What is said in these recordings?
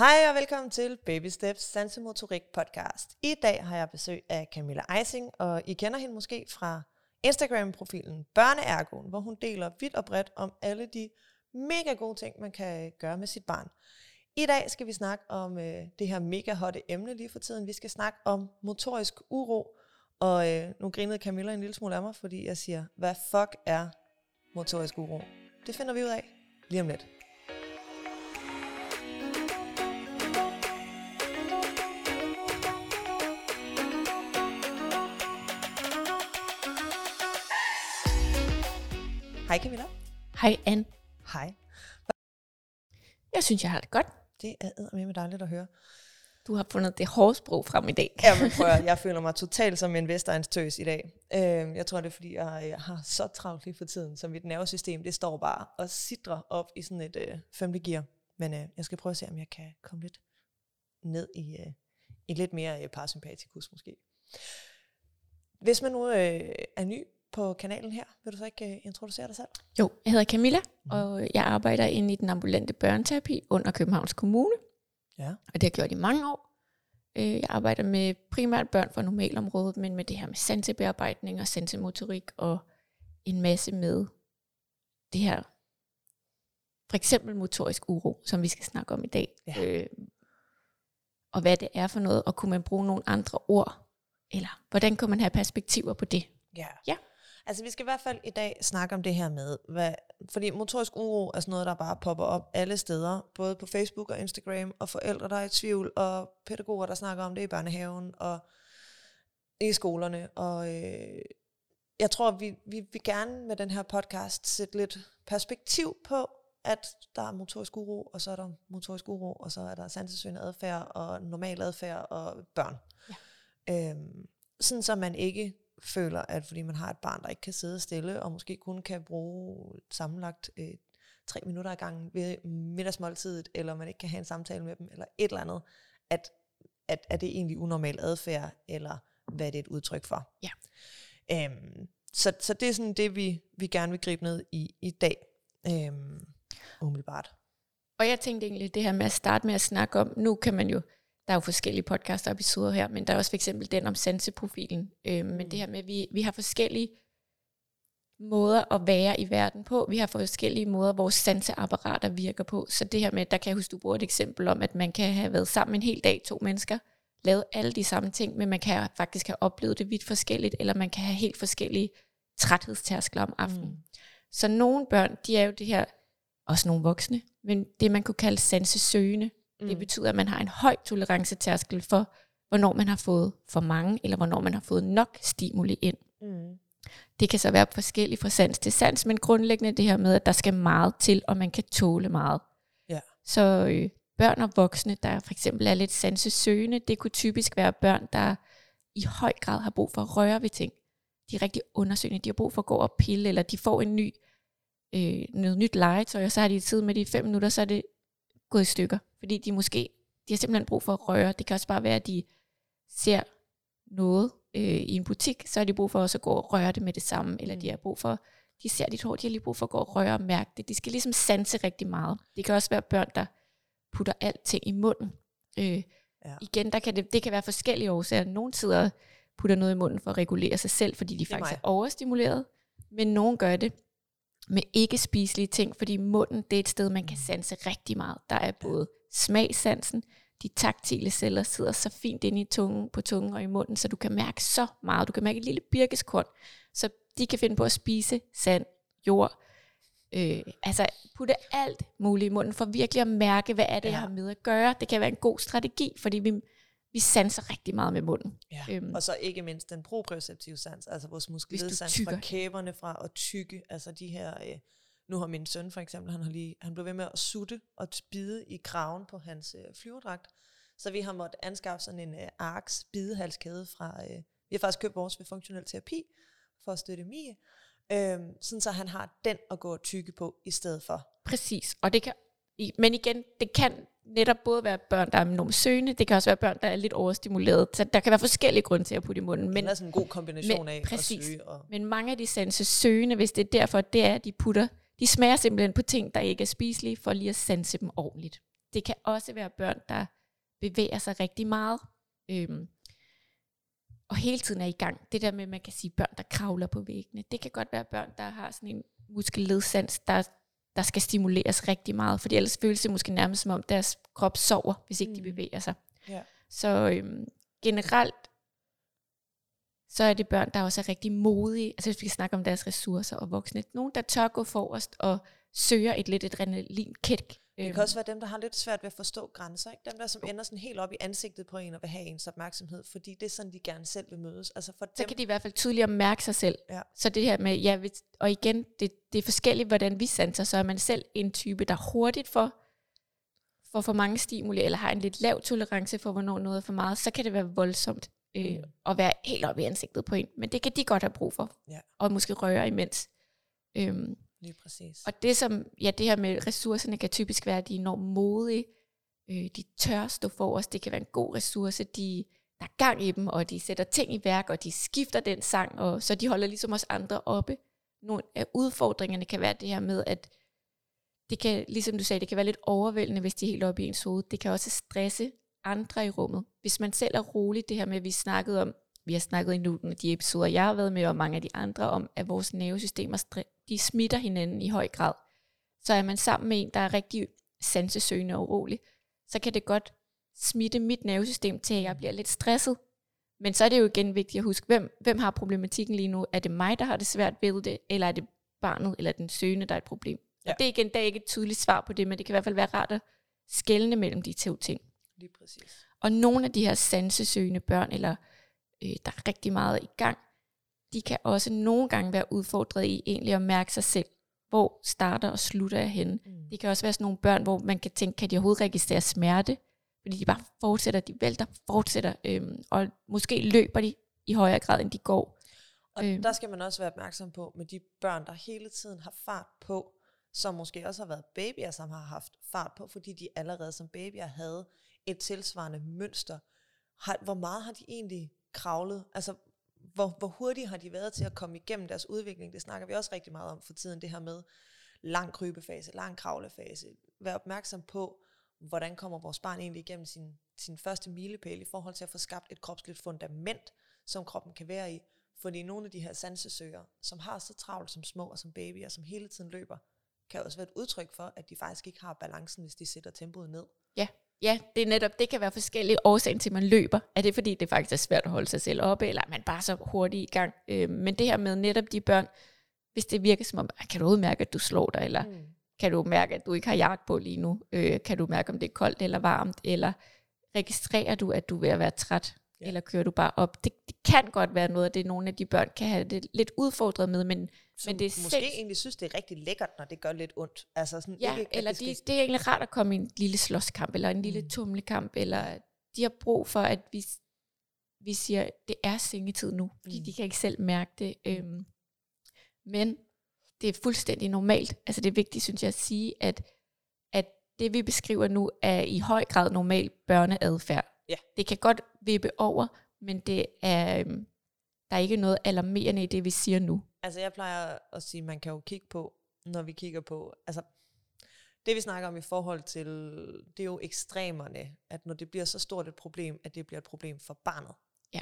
Hej og velkommen til Baby Steps Sansemotorik podcast. I dag har jeg besøg af Camilla Eising, og I kender hende måske fra Instagram-profilen Børneergoen, hvor hun deler vidt og bredt om alle de mega gode ting, man kan gøre med sit barn. I dag skal vi snakke om øh, det her mega hotte emne lige for tiden. Vi skal snakke om motorisk uro, og øh, nu grinede Camilla en lille smule af mig, fordi jeg siger, hvad fuck er motorisk uro? Det finder vi ud af lige om lidt. Hej Camilla. Hej Anne. Hej. Jeg synes, jeg har det godt. Det er med dejligt at høre. Du har fundet det hårdsprog frem i dag. Ja, men prøv at, jeg føler mig totalt som en Vestegns i dag. Øh, jeg tror, det er fordi, jeg, jeg har så travlt lige for tiden, så mit nervesystem, det står bare og sidrer op i sådan et øh, femte gear. Men øh, jeg skal prøve at se, om jeg kan komme lidt ned i, øh, i lidt mere øh, parasympatikus måske. Hvis man nu øh, er ny på kanalen her. Vil du så ikke uh, introducere dig selv? Jo, jeg hedder Camilla, og jeg arbejder inde i den ambulante børneterapi under Københavns Kommune. Ja. Og det har jeg gjort i mange år. Øh, jeg arbejder med primært børn fra normalområdet, men med det her med sansebearbejdning og sansemotorik og en masse med det her, for eksempel motorisk uro, som vi skal snakke om i dag. Ja. Øh, og hvad det er for noget, og kunne man bruge nogle andre ord, eller hvordan kunne man have perspektiver på det? Ja. ja. Altså vi skal i hvert fald i dag snakke om det her med, hvad, fordi motorisk uro er sådan noget, der bare popper op alle steder, både på Facebook og Instagram, og forældre, der er i tvivl, og pædagoger, der snakker om det i børnehaven, og i skolerne, og øh, jeg tror, vi, vi vil gerne med den her podcast sætte lidt perspektiv på, at der er motorisk uro, og så er der motorisk uro, og så er der sansesøgende adfærd, og normal adfærd, og børn. Ja. Øhm, sådan så man ikke føler, at fordi man har et barn, der ikke kan sidde stille, og måske kun kan bruge sammenlagt øh, tre minutter ad gangen ved middagsmåltidet, eller man ikke kan have en samtale med dem, eller et eller andet, at, at er det egentlig unormal adfærd, eller hvad er det et udtryk for? Ja. Øhm, så, så det er sådan det, vi, vi gerne vil gribe ned i i dag, øhm, umiddelbart. Og jeg tænkte egentlig det her med at starte med at snakke om, nu kan man jo der er jo forskellige podcast-episoder her, men der er også for eksempel den om sanseprofilen. Øh, men det mm. her med, at vi, vi har forskellige måder at være i verden på. Vi har forskellige måder, vores sanseapparater virker på. Så det her med, der kan jeg huske, du bruger et eksempel om, at man kan have været sammen en hel dag, to mennesker, lavet alle de samme ting, men man kan faktisk have oplevet det vidt forskelligt, eller man kan have helt forskellige træthedstærskler om aftenen. Mm. Så nogle børn, de er jo det her, også nogle voksne, men det man kunne kalde sansesøgende, Mm. Det betyder, at man har en høj tolerancetærskel for, hvornår man har fået for mange, eller hvornår man har fået nok stimuli ind. Mm. Det kan så være forskelligt fra sans til sans, men grundlæggende det her med, at der skal meget til, og man kan tåle meget. Ja. Så øh, børn og voksne, der for eksempel er lidt sansesøgende, det kunne typisk være børn, der i høj grad har brug for at røre ved ting. De er rigtig undersøgende, de har brug for at gå og pille, eller de får en ny, øh, noget nyt legetøj, og så har de tid med de fem minutter, så er det gået i stykker. Fordi de måske, de har simpelthen brug for at røre. Det kan også bare være, at de ser noget øh, i en butik, så har de brug for også at gå og røre det med det samme. Eller de mm. har brug for, de ser dit hår, de har lige brug for at gå og røre og mærke det. De skal ligesom sanse rigtig meget. Det kan også være børn, der putter alting i munden. Øh, ja. Igen, der kan det, det kan være forskellige årsager. Nogle sidder putter noget i munden for at regulere sig selv, fordi de faktisk er, er overstimuleret. Men nogen gør det med ikke spiselige ting, fordi munden det er et sted, man kan sanse rigtig meget. Der er både smagsansen, de taktile celler sidder så fint inde i tungen, på tungen og i munden, så du kan mærke så meget. Du kan mærke et lille birkeskorn, så de kan finde på at spise sand, jord, øh, altså putte alt muligt i munden, for virkelig at mærke, hvad er det, ja. jeg har med at gøre. Det kan være en god strategi, fordi vi, vi sanser rigtig meget med munden. Ja. Øhm. Og så ikke mindst den proprioceptive sans, altså vores muskelledsans fra kæberne fra at tykke, altså de her, øh, nu har min søn for eksempel, han, har lige, han blev ved med at sutte og bide i kraven på hans øh, flyverdragt, så vi har måttet anskaffe sådan en øh, ARX bidehalskæde fra, øh, vi har faktisk købt vores ved funktionel terapi, for at støtte Mie, øh, sådan så han har den at gå og tykke på i stedet for. Præcis, og det kan, men igen, det kan netop både være børn, der er enormt søgende, det kan også være børn, der er lidt overstimuleret. Så der kan være forskellige grunde til at putte i munden. Men, det er sådan en god kombination men, af præcis, at søge. Og... Men mange af de sanse søgende, hvis det er derfor, det er, at de putter, de smager simpelthen på ting, der ikke er spiselige, for lige at sanse dem ordentligt. det kan også være børn, der bevæger sig rigtig meget. Øhm, og hele tiden er i gang. Det der med, at man kan sige børn, der kravler på væggene. Det kan godt være børn, der har sådan en muskelledsans, der, der skal stimuleres rigtig meget. Fordi ellers føles det måske nærmest som om deres krop sover, hvis ikke mm. de bevæger sig. Ja. Så øhm, generelt, så er det børn, der også er rigtig modige. Altså hvis vi skal snakke om deres ressourcer og voksne. Nogen, der tør gå forrest og søger et lidt adrenalin-kæk. Det kan også være dem, der har lidt svært ved at forstå grænser. Ikke? Dem der, som ender sådan helt op i ansigtet på en og vil have ens opmærksomhed, fordi det er sådan, de gerne selv vil mødes. Altså for så dem, kan de i hvert fald tydeligere mærke sig selv. Ja. Så det her med, ja, og igen, det, det er forskelligt, hvordan vi sanser. Så er man selv en type, der hurtigt får for for mange stimuli, eller har en lidt lav tolerance for, hvornår noget er for meget, så kan det være voldsomt øh, Mm. at være helt oppe i ansigtet på en. Men det kan de godt have brug for. Ja. Og måske røre imens. Øhm, Lige præcis. og det som, ja, det her med ressourcerne kan typisk være, at de er enormt modige, øh, de tør stå forrest, det kan være en god ressource, de, der er gang i dem, og de sætter ting i værk, og de skifter den sang, og så de holder ligesom os andre oppe. Nogle af udfordringerne kan være det her med, at det kan, ligesom du sagde, det kan være lidt overvældende, hvis de er helt oppe i ens hoved. Det kan også stresse andre i rummet. Hvis man selv er rolig, det her med, at vi snakkede om, vi har snakket i nogle af de episoder, jeg har været med, og mange af de andre, om, at vores nervesystemer, de smitter hinanden i høj grad. Så er man sammen med en, der er rigtig sansesøgende og urolig, så kan det godt smitte mit nervesystem til, at jeg bliver lidt stresset. Men så er det jo igen vigtigt at huske, hvem, hvem har problematikken lige nu? Er det mig, der har det svært ved det, eller er det barnet eller den søgende, der er et problem? Ja. Og det er igen, der er ikke et tydeligt svar på det, men det kan i hvert fald være rart at skelne mellem de to ting. Lige præcis. Og nogle af de her sansesøgende børn, eller øh, der er rigtig meget i gang, de kan også nogle gange være udfordret i egentlig at mærke sig selv. Hvor starter og slutter jeg henne? Mm. Det kan også være sådan nogle børn, hvor man kan tænke, kan de overhovedet registrere smerte? Fordi de bare fortsætter, de vælter, fortsætter, øhm, og måske løber de i højere grad, end de går. Og Øhm. der skal man også være opmærksom på med de børn, der hele tiden har fart på, som måske også har været babyer, som har haft fart på, fordi de allerede som babyer havde et tilsvarende mønster. Har, hvor meget har de egentlig kravlet? Altså, hvor, hvor hurtigt har de været til at komme igennem deres udvikling? Det snakker vi også rigtig meget om for tiden, det her med lang krybefase, lang kravlefase. Vær opmærksom på, hvordan kommer vores barn egentlig igennem sin, sin første milepæl i forhold til at få skabt et kropsligt fundament, som kroppen kan være i. Fordi nogle af de her sansesøger, som har så travlt som små og som babyer, som hele tiden løber, kan også være et udtryk for, at de faktisk ikke har balancen, hvis de sætter tempoet ned. Ja, ja, det er netop, det kan være forskellige årsager til, at man løber. Er det fordi, det faktisk er svært at holde sig selv oppe, eller er man bare så hurtigt i gang? Øh, men det her med netop de børn, hvis det virker som om, "Ah, kan du udmærke, at du slår dig, eller Mm. kan du mærke, at du ikke har jakke på lige nu? Øh, kan du mærke, om det er koldt eller varmt? Eller registrerer du, at du er ved at være træt? Ja. Eller kører du bare op? Det, det kan godt være noget af det, nogle af de børn kan have det lidt udfordret med, men, Som men det er måske selv- egentlig synes, det er rigtig lækkert, når det gør lidt ondt. Altså sådan Ja, ikke, eller det de, skal- det er egentlig rart at komme i en lille slåskamp, eller en lille Mm. tumlekamp, eller de har brug for, at vi, vi siger, det er sengetid nu, fordi Mm. de kan ikke selv mærke det. Øhm, men det er fuldstændig normalt. Altså det er vigtigt, synes jeg, at sige, at, at det vi beskriver nu, er i høj grad normal børneadfærd. Ja. Det kan godt vippe over, men det er, øhm, der er ikke noget alarmerende i det, vi siger nu. Altså jeg plejer at sige, man kan jo kigge på, når vi kigger på, altså det vi snakker om i forhold til, det er jo ekstremerne, at når det bliver så stort et problem, at det bliver et problem for barnet. Ja.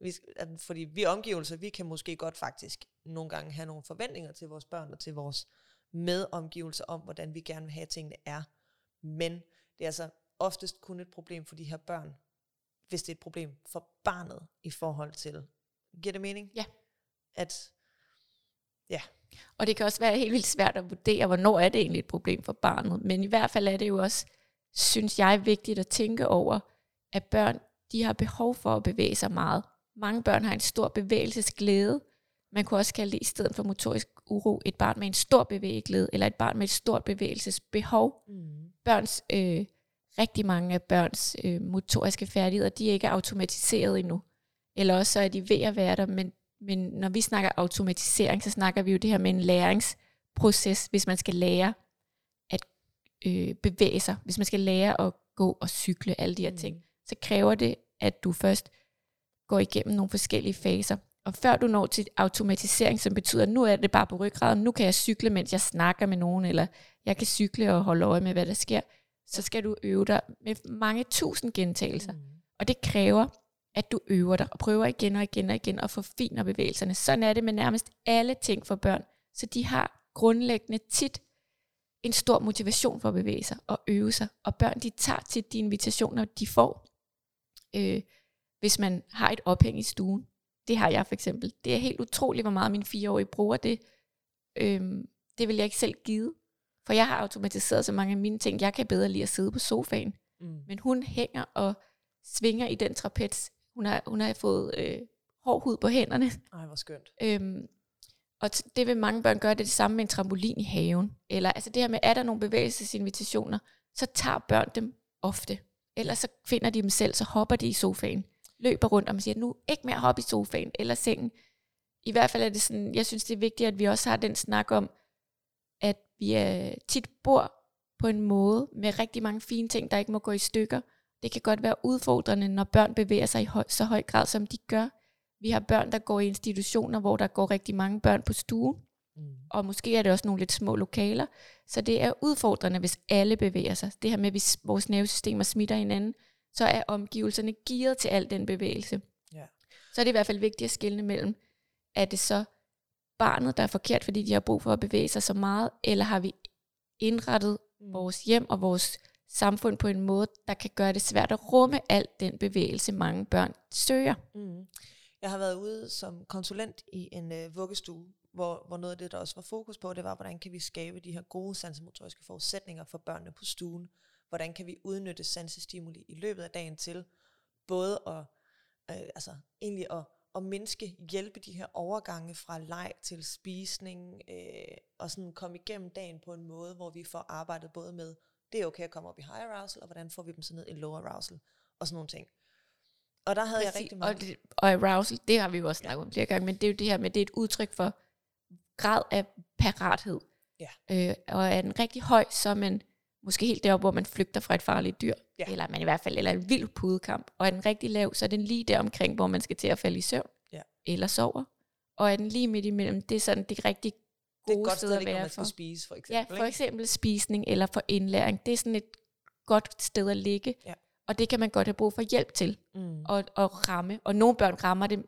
Vi, at, fordi vi omgivelser, vi kan måske godt faktisk nogle gange have nogle forventninger til vores børn og til vores medomgivelser om, hvordan vi gerne vil have, at tingene er. Men det er altså oftest kun et problem for de her børn, hvis det er et problem for barnet i forhold til, giver det mening? Ja. At Og det kan også være helt vildt svært at vurdere, hvornår er det egentlig et problem for barnet. Men i hvert fald er det jo også, synes jeg, vigtigt at tænke over, at børn, de har behov for at bevæge sig meget. Mange børn har en stor bevægelsesglæde. Man kunne også kalde det i stedet for motorisk uro, et barn med en stor bevægelsesglæde, eller et barn med et stort bevægelsesbehov. mm. Børns, øh, rigtig mange af børns øh, motoriske færdigheder, de er ikke automatiseret endnu. Eller også så er de ved at være der, men, men når vi snakker automatisering, så snakker vi jo det her med en læringsproces, hvis man skal lære at øh, bevæge sig, hvis man skal lære at gå og cykle, alle de her ting, så kræver det, at du først går igennem nogle forskellige faser. Og før du når til automatisering, som betyder, at nu er det bare på ryggraden, nu kan jeg cykle, mens jeg snakker med nogen, eller jeg kan cykle og holde øje med, hvad der sker, så skal du øve dig med mange tusind gentagelser. Mm. Og det kræver, at du øver dig og prøver igen og igen og igen og forfiner bevægelserne. Sådan er det med nærmest alle ting for børn. Så de har grundlæggende tit en stor motivation for at bevæge sig og øve sig. Og børn, de tager til de invitationer, de får. Øh, hvis man har et ophæng i stuen. Det har jeg for eksempel. Det er helt utroligt, hvor meget min fireårige bruger det. Øhm, det vil jeg ikke selv give. For jeg har automatiseret så mange af mine ting. Jeg kan bedre lide at sidde på sofaen. Mm. Men hun hænger og svinger i den trapez. Hun har, hun har fået øh, hård hud på hænderne. Ej, hvor skønt. Øhm, og det vil mange børn gøre det, er det samme med en trampolin i haven. Eller altså det her med, er der nogle bevægelsesinvitationer, så tager børn dem ofte. Ellers så finder de dem selv, så hopper de i sofaen. Løber rundt, og man siger, nu ikke mere hoppe i sofaen eller sengen. I hvert fald er det sådan, jeg synes det er vigtigt, at vi også har den snak om, at vi er, tit bor på en måde med rigtig mange fine ting, der ikke må gå i stykker. Det kan godt være udfordrende, når børn bevæger sig i høj, så høj grad, som de gør. Vi har børn, der går i institutioner, hvor der går rigtig mange børn på stuen, Mm. og måske er det også nogle lidt små lokaler. Så det er udfordrende, hvis alle bevæger sig. Det her med, hvis vores nervesystemer smitter hinanden, så er omgivelserne gearet til al den bevægelse. Ja. Så er det i hvert fald vigtigt at skelne mellem, er det så barnet, der er forkert, fordi de har brug for at bevæge sig så meget, eller har vi indrettet Mm. vores hjem og vores samfund på en måde, der kan gøre det svært at rumme al den bevægelse, mange børn søger. Mm. Jeg har været ude som konsulent i en øh, vuggestue, hvor, hvor noget af det, der også var fokus på, det var, hvordan kan vi skabe de her gode sansemotoriske forudsætninger for børnene på stuen. Hvordan kan vi udnytte sansestimuli i løbet af dagen til både at, øh, altså egentlig at, at mindske, hjælpe de her overgange fra leg til spisning, øh, og sådan komme igennem dagen på en måde, hvor vi får arbejdet både med, det er okay at komme op i high arousal, og hvordan får vi dem så ned i low arousal, og sådan nogle ting. Og der havde jeg rigtig meget... Og, det, og arousal, det har vi jo også snakket om flere gange, men det er jo det her med, det er et udtryk for grad af parathed. Ja. Øh, og er den rigtig høj, så er man måske helt deroppe, hvor man flygter fra et farligt dyr, Ja. eller man i hvert fald, eller en vild pudekamp. Og er den rigtig lav, så er den lige der omkring, hvor man skal til at falde i søvn, Ja. eller sover. Og er den lige midt imellem, det er sådan det rigtig det er et godt sted at være man for. skal spise, for Ja, eksempel. for eksempel spisning eller for indlæring. Det er sådan et godt sted at ligge. Ja. Og det kan man godt have brug for hjælp til Mm. at, at ramme. Og nogle børn rammer det.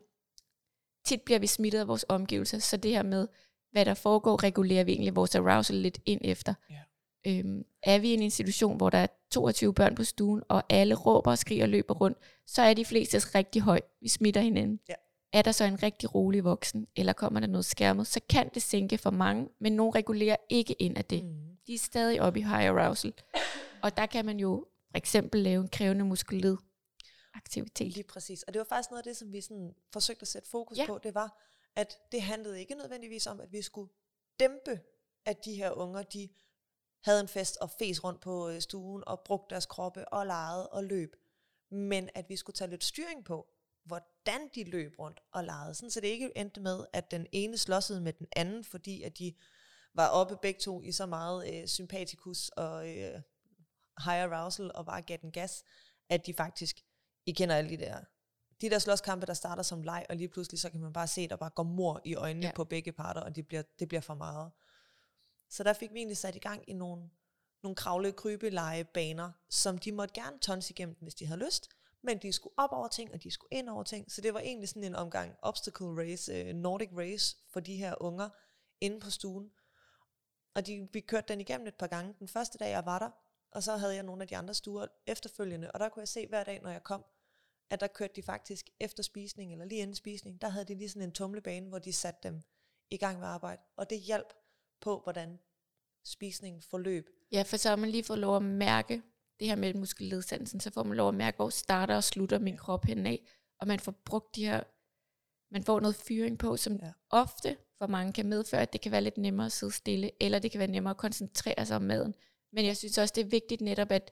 Tit bliver vi smittet af vores omgivelser, så det her med, hvad der foregår, regulerer vi egentlig vores arousal lidt ind efter. Ja. Øhm, er vi i en institution, hvor der er 22 børn på stuen, og alle råber og skriger og løber rundt, så er de fleste rigtig høj. Vi smitter hinanden. Ja. Er der så en rigtig rolig voksen, eller kommer der noget skærmet, så kan det sænke for mange, men nogle regulerer ikke ind af det. Mm. De er stadig oppe i high arousal. Og der kan man jo for eksempel lave en krævende muskulød aktivitet. Lige præcis. Og det var faktisk noget af det, som vi sådan forsøgte at sætte fokus Ja. på, det var, at det handlede ikke nødvendigvis om, at vi skulle dæmpe, at de her unger, de havde en fest og fes rundt på øh, stuen og brugte deres kroppe og legede og løb. Men at vi skulle tage lidt styring på, hvordan de løb rundt og legede. Sådan så det ikke endte med, at den ene slåssede med den anden, fordi at de var oppe begge to i så meget øh, sympatikus og øh, high arousal og bare gav den gas, at de faktisk, I kender alle de der, de der slåskampe, der starter som leg, og lige pludselig så kan man bare se, der bare går mor i øjnene Ja. ja. på begge parter, og det bliver, det bliver for meget. Så der fik vi egentlig sat i gang i nogle, nogle kravle krybelejebaner, som de måtte gerne tons igennem, hvis de havde lyst, men de skulle op over ting, og de skulle ind over ting. Så det var egentlig sådan en omgang obstacle race, øh, Nordic race for de her unger inde på stuen. Og de, vi kørte den igennem et par gange. Den første dag, jeg var der, og så havde jeg nogle af de andre stuer efterfølgende, og der kunne jeg se hver dag, når jeg kom, at der kørte de faktisk efter spisning, eller lige inden spisning, der havde de lige sådan en tumlebane, hvor de satte dem i gang med arbejde. Og det hjalp på, hvordan spisningen forløb. Ja, for så har man lige fået lov at mærke det her med muskelledsansen, så får man lov at mærke, hvor starter og slutter min krop henad, og man får brugt de her, man får noget fyring på, som Ja. ofte for mange kan medføre, at det kan være lidt nemmere at sidde stille, eller det kan være nemmere at koncentrere sig om maden. Men jeg synes også, det er vigtigt netop, at,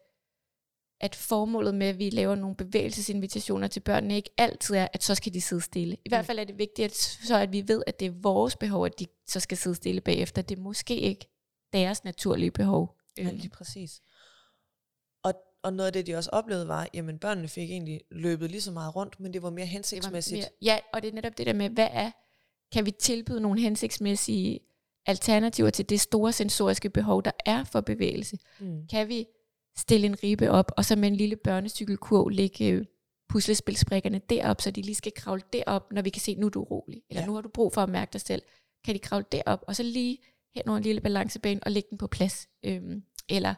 at formålet med, at vi laver nogle bevægelsesinvitationer til børnene, ikke altid er, at så skal de sidde stille. I hvert fald er det vigtigt, at, så at vi ved, at det er vores behov, at de så skal sidde stille bagefter. Det er måske ikke deres naturlige behov. Ja, lige præcis. Og, og noget af det, de også oplevede, var, jamen børnene fik egentlig løbet lige så meget rundt, men det var mere Det var hensigtsmæssigt. mere, ja, og det er netop det der med, hvad er, kan vi tilbyde nogle hensigtsmæssige alternativer til det store sensoriske behov, der er for bevægelse? Mm. Kan vi stille en ribe op, og så med en lille børnecykelkurv lægge øh, puslespilsbrikkerne derop, så de lige skal kravle derop, når vi kan se, nu er du urolig, eller Ja. nu har du brug for at mærke dig selv, kan de kravle derop, og så lige hen over en lille balancebane og lægge den på plads. Øhm, eller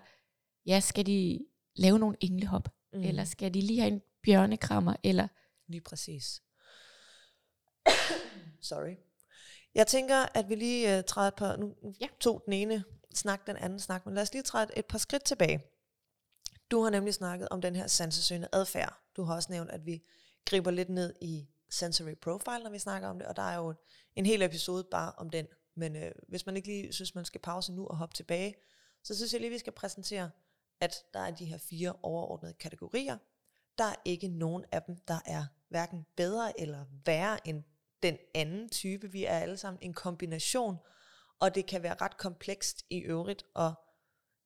ja, skal de lave nogle englehop, mm. eller skal de lige have en bjørnekrammer, eller Lige præcis. Sorry. Jeg tænker, at vi lige uh, træder par, nu Ja. tog den ene snak, den anden snak, men lad os lige træde et, par skridt tilbage. Du har nemlig snakket om den her sansesøgende adfærd. Du har også nævnt, at vi griber lidt ned i sensory profile, når vi snakker om det, og der er jo en, en hel episode bare om den. Men øh, hvis man ikke lige synes, man skal pause nu og hoppe tilbage, så synes jeg lige, vi skal præsentere, at der er de her fire overordnede kategorier. Der er ikke nogen af dem, der er hverken bedre eller værre end den anden type. Vi er alle sammen en kombination, og det kan være ret komplekst i øvrigt at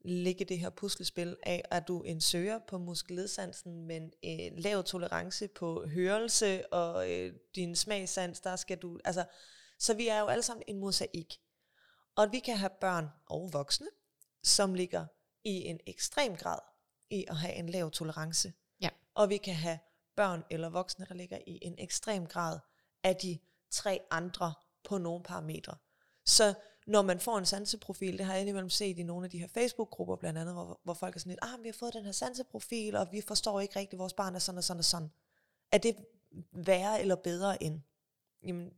lægge det her puslespil af, at du en søger på muskelledsansen, men øh, lav tolerance på hørelse og øh, din smagsans, der skal du, altså, så vi er jo alle sammen en mosaik. Og vi kan have børn og voksne, som ligger i en ekstrem grad i at have en lav tolerance. Ja. Og vi kan have børn eller voksne, der ligger i en ekstrem grad af de tre andre på nogle parametre. Så når man får en sanseprofil, det har jeg indimellem set i nogle af de her Facebook-grupper blandt andet, hvor, hvor folk er sådan lidt, ah, vi har fået den her sanseprofil, og vi forstår ikke rigtigt, vores barn er sådan og sådan og sådan. Er det værre eller bedre end? Jamen,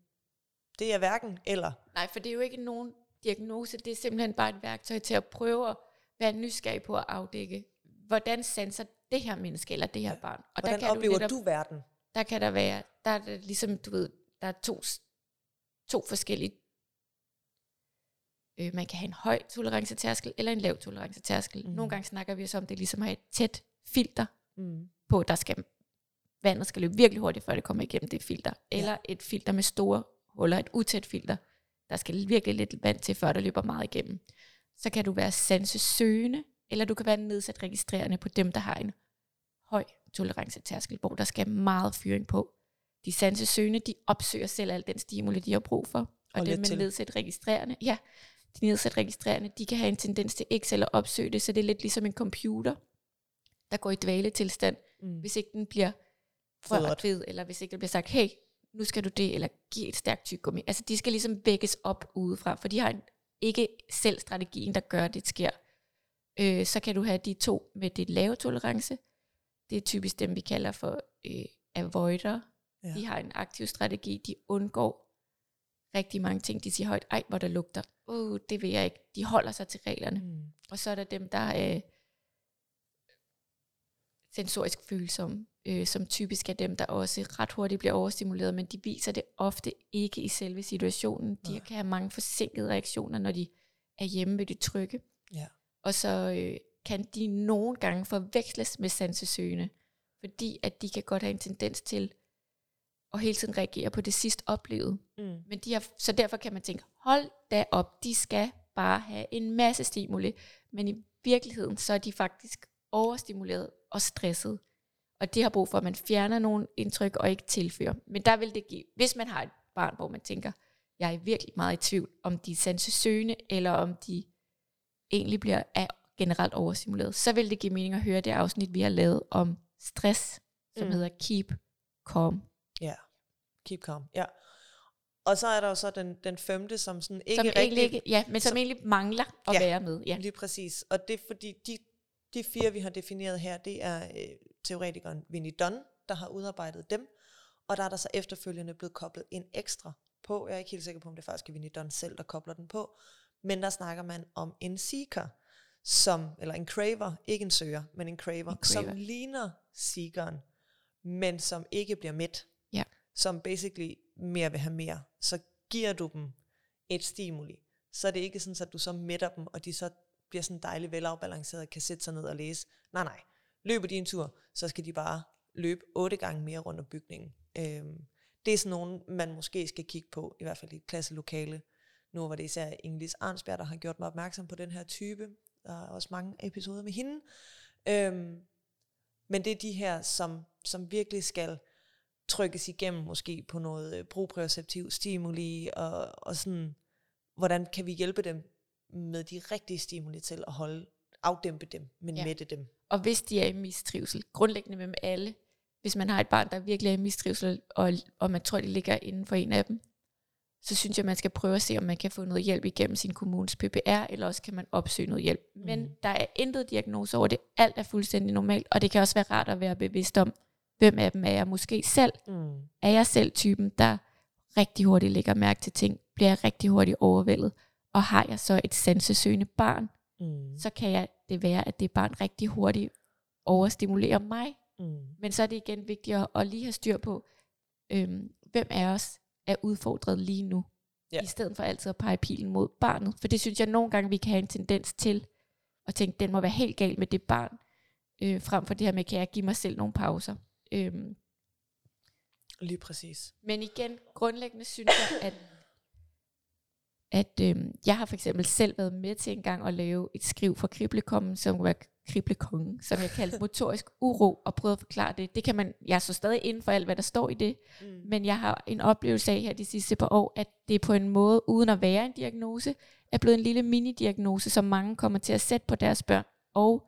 det er hverken eller. Nej, for det er jo ikke nogen diagnose, det er simpelthen bare et værktøj til at prøve at være nysgerrig på at afdække, hvordan sanser det her menneske eller det her Ja. barn. Og Hvordan der kan oplever du, netop, du verden? Der kan der være, der er det ligesom, du ved, der er to, to forskellige, øh, man kan have en høj tolerancetærskel eller en lav tolerancetærskel. Mm. Nogle gange snakker vi også om, det ligesom at have et tæt filter Mm. på, der skal vandet skal løbe virkelig hurtigt, før det kommer igennem det filter. Eller et filter med store huller, et utæt filter. Der skal virkelig lidt vand til, før der løber meget igennem. Så kan du være sansesøgende, eller du kan være nedsat registrerende på dem, der har en høj tolerancetærskel, hvor der skal meget fyring på. De sansesøgende, de opsøger selv al den stimuli, de har brug for. Og, Og dem med til. nedsat registrerende, ja, de nedsat registrerende, de kan have en tendens til ikke selv at opsøge det, så det er lidt ligesom en computer, der går i dvaletilstand, Mm. hvis ikke den bliver rørt ved, eller hvis ikke der bliver sagt, hey, nu skal du det, eller giv et stærkt tyggegummi. Altså, de skal ligesom vækkes op udefra, for de har en, ikke selv strategien, der gør, at det sker. Øh, så kan du have de to med det lave tolerance. Det er typisk dem, vi kalder for øh, avoider. Ja. De har en aktiv strategi, de undgår rigtig mange ting. De siger højt, ej, hvor der lugter. Uh, det vil jeg ikke. De holder sig til reglerne. Mm. Og så er der dem, der er sensorisk følsomme, øh, som typisk er dem, der også ret hurtigt bliver overstimuleret, men de viser det ofte ikke i selve situationen. De Nej. kan have mange forsinkede reaktioner, når de er hjemme ved det trygge. Ja. Og så øh, kan de nogle gange forveksles med sansesøgende, fordi at de kan godt have en tendens til at hele tiden reagere på det sidst oplevede. Mm. Men de har, så derfor kan man tænke, hold da op, de skal bare have en masse stimuli. Men i virkeligheden, så er de faktisk overstimuleret og stresset. Og de har brug for, at man fjerner nogle indtryk og ikke tilfører. Men der vil det give, hvis man har et barn, hvor man tænker, jeg er virkelig meget i tvivl, om de er sansesøgende, eller om de egentlig bliver er generelt overstimuleret, så vil det give mening at høre det afsnit, vi har lavet om stress, som Mm. hedder Keep Calm. Ja. Keep calm. Ja. Og så er der jo så den, den femte, som sådan ikke som rigtig... egentlig ikke, ja, men som, som- egentlig mangler at Ja. være med. Ja. Lige præcis. Og det er fordi, de, de fire, vi har defineret her, det er øh, teoretikeren Vinnie Dunn, der har udarbejdet dem. Og der er der så efterfølgende blevet koblet en ekstra på. Jeg er ikke helt sikker på, om det faktisk er Vinnie Dunn selv, der kobler den på. Men der snakker man om en seeker, som, eller en craver, ikke en søger, men en craver, En som craver. ligner seekeren, men som ikke bliver mæt. Ja. Som basically mere vil have mere. Så giver du dem et stimuli, så er det ikke sådan, at du så mætter dem, og de så bliver sådan dejligt velafbalanceret og kan sætte sig ned og læse. Nej, nej. Løber de en tur, så skal de bare løbe otte gange mere rundt om bygningen. Øhm, det er sådan nogen, man måske skal kigge på, i hvert fald i et klasselokale. Nu var det især Inglis Arnsberg, der har gjort mig opmærksom på den her type. Der er også mange episoder med hende. Øhm, men det er de her, som, som virkelig skal trykkes igennem måske på noget øh, proprioceptiv stimuli, og, og sådan, hvordan kan vi hjælpe dem med de rigtige stimuli til at holde, afdæmpe dem, men ja. Ja. mætte dem. Og hvis de er i mistrivsel, grundlæggende med dem alle, hvis man har et barn, der virkelig er i mistrivsel, og, og man tror, de ligger inden for en af dem, så synes jeg, man skal prøve at se, om man kan få noget hjælp igennem sin kommunes PPR, eller også kan man opsøge noget hjælp. Mm. Men der er intet diagnose over det. Alt er fuldstændig normalt, og det kan også være rart at være bevidst om, hvem af dem er jeg måske selv. Mm. Er jeg selv typen, der rigtig hurtigt lægger mærke til ting? Bliver jeg rigtig hurtigt overvældet? Og har jeg så et sansesøgende barn, mm. så kan jeg det være, at det barn rigtig hurtigt overstimulerer mig. Mm. Men så er det igen vigtigt at, at lige have styr på, øhm, hvem af os er udfordret lige nu, ja. i stedet for altid at pege pilen mod barnet. For det synes jeg nogle gange, vi kan have en tendens til, at tænke, den må være helt galt med det barn, øh, frem for det her med, kan jeg give mig selv nogle pauser. Øhm. Lige præcis. Men igen, grundlæggende synes jeg, at, at øh, jeg har for eksempel selv været med til en gang at lave et skriv for Kriblekommen, som var kriblekongen, som jeg kaldte motorisk uro, og prøvede at forklare det. Det kan man, jeg så stadig inden for alt, hvad der står i det, mm. men jeg har en oplevelse af her de sidste par år, at det på en måde, uden at være en diagnose, er blevet en lille mini-diagnose, som mange kommer til at sætte på deres børn. Og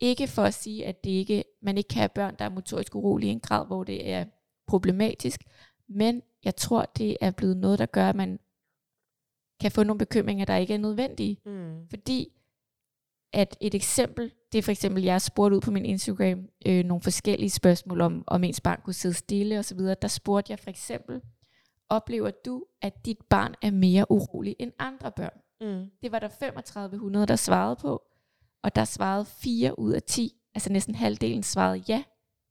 ikke for at sige, at det ikke, man ikke kan have børn, der er motorisk urolige i en grad, hvor det er problematisk, men jeg tror, det er blevet noget, der gør, at man kan få nogle bekymringer, der ikke er nødvendige. Mm. Fordi at et eksempel, det er for eksempel, jeg har spurgt ud på min Instagram øh, nogle forskellige spørgsmål om, om ens barn kunne sidde stille osv. Der spurgte jeg for eksempel, oplever du, at dit barn er mere urolig end andre børn? Mm. Det var der 3500, der svarede på, og der svarede 4 ud af 10, altså næsten halvdelen svarede ja,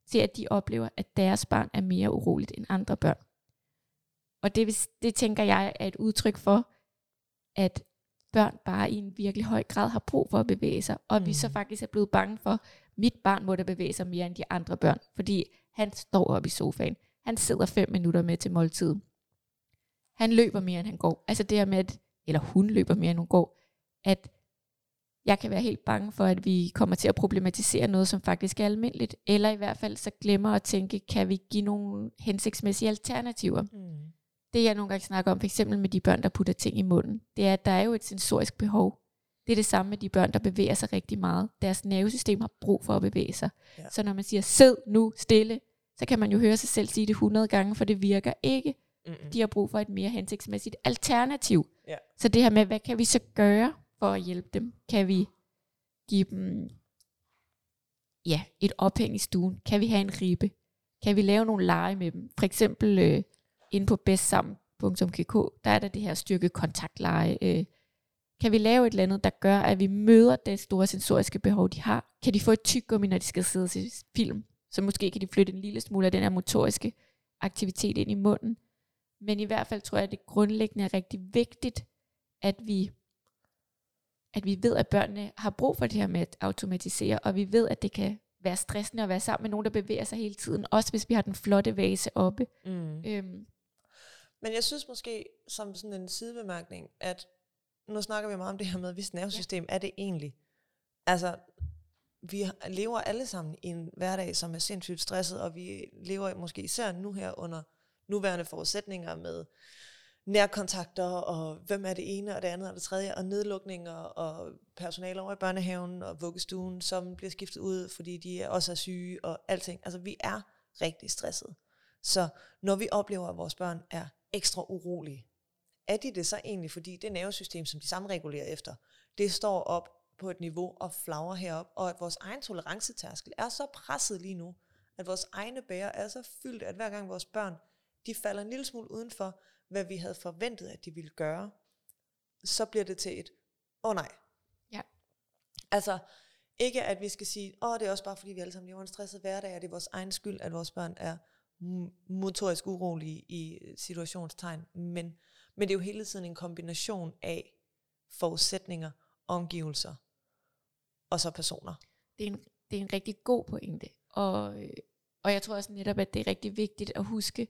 til at de oplever, at deres barn er mere uroligt end andre børn. Og det, det tænker jeg er et udtryk for, at børn bare i en virkelig høj grad har brug for at bevæge sig, og mm. vi så mm. faktisk er blevet bange for, mit barn må da bevæge sig mere end de andre børn, fordi han står oppe i sofaen, han sidder fem minutter med til måltid. Han løber mere end han går. Altså det her med, at, eller hun løber mere end hun går, at jeg kan være helt bange for, at vi kommer til at problematisere noget, som faktisk er almindeligt, eller i hvert fald så glemmer at tænke, kan vi give nogle hensigtsmæssige alternativer. Mm det jeg nogle gange snakker om, for eksempel med de børn, der putter ting i munden, det er, at der er jo et sensorisk behov. Det er det samme med de børn, der bevæger sig rigtig meget. Deres nervesystem har brug for at bevæge sig. Ja. Så når man siger, sid nu stille, så kan man jo høre sig selv sige det 100 gange, for det virker ikke. Mm-mm. De har brug for et mere hensigtsmæssigt alternativ. Ja. Så det her med, hvad kan vi så gøre for at hjælpe dem? Kan vi give dem ja, et ophæng i stuen? Kan vi have en ribe? Kan vi lave nogle lege med dem? For eksempel øh, inde på bedstsammen.kk, der er der det her styrke kontaktleje. Øh, kan vi lave et eller andet, der gør, at vi møder det store sensoriske behov, de har? Kan de få et tyggegummi, når de skal sidde og se film? Så måske kan de flytte en lille smule af den her motoriske aktivitet ind i munden. Men i hvert fald tror jeg, at det grundlæggende er rigtig vigtigt, at vi, at vi ved, at børnene har brug for det her med at automatisere, og vi ved, at det kan være stressende at være sammen med nogen, der bevæger sig hele tiden, også hvis vi har den flotte vase oppe. Mm. Øhm, men jeg synes måske, som sådan en sidebemærkning, at nu snakker vi meget om det her med, hvis nervesystem ja. er det egentlig. Altså, vi lever alle sammen i en hverdag, som er sindssygt stresset, og vi lever måske især nu her under nuværende forudsætninger med nærkontakter, og hvem er det ene, og det andet, og det tredje, og nedlukninger, og personale over i børnehaven, og vuggestuen, som bliver skiftet ud, fordi de også er syge, og alting. Altså, vi er rigtig stresset. Så når vi oplever, at vores børn er ekstra urolige. Er de det så egentlig, fordi det nervesystem, som de samregulerer efter, det står op på et niveau og flagrer herop, og at vores egen tolerancetærskel er så presset lige nu, at vores egne bære er så fyldt, at hver gang vores børn, de falder en lille smule udenfor, hvad vi havde forventet, at de ville gøre, så bliver det til et, åh oh, nej. Ja. Altså, ikke at vi skal sige, åh, oh, det er også bare fordi, vi alle sammen lever en stresset hverdag, og det er vores egen skyld, at vores børn er motorisk urolige i situationstegn, men, men det er jo hele tiden en kombination af forudsætninger, omgivelser og så personer. Det er en, det er en rigtig god pointe, og, og jeg tror også netop, at det er rigtig vigtigt at huske,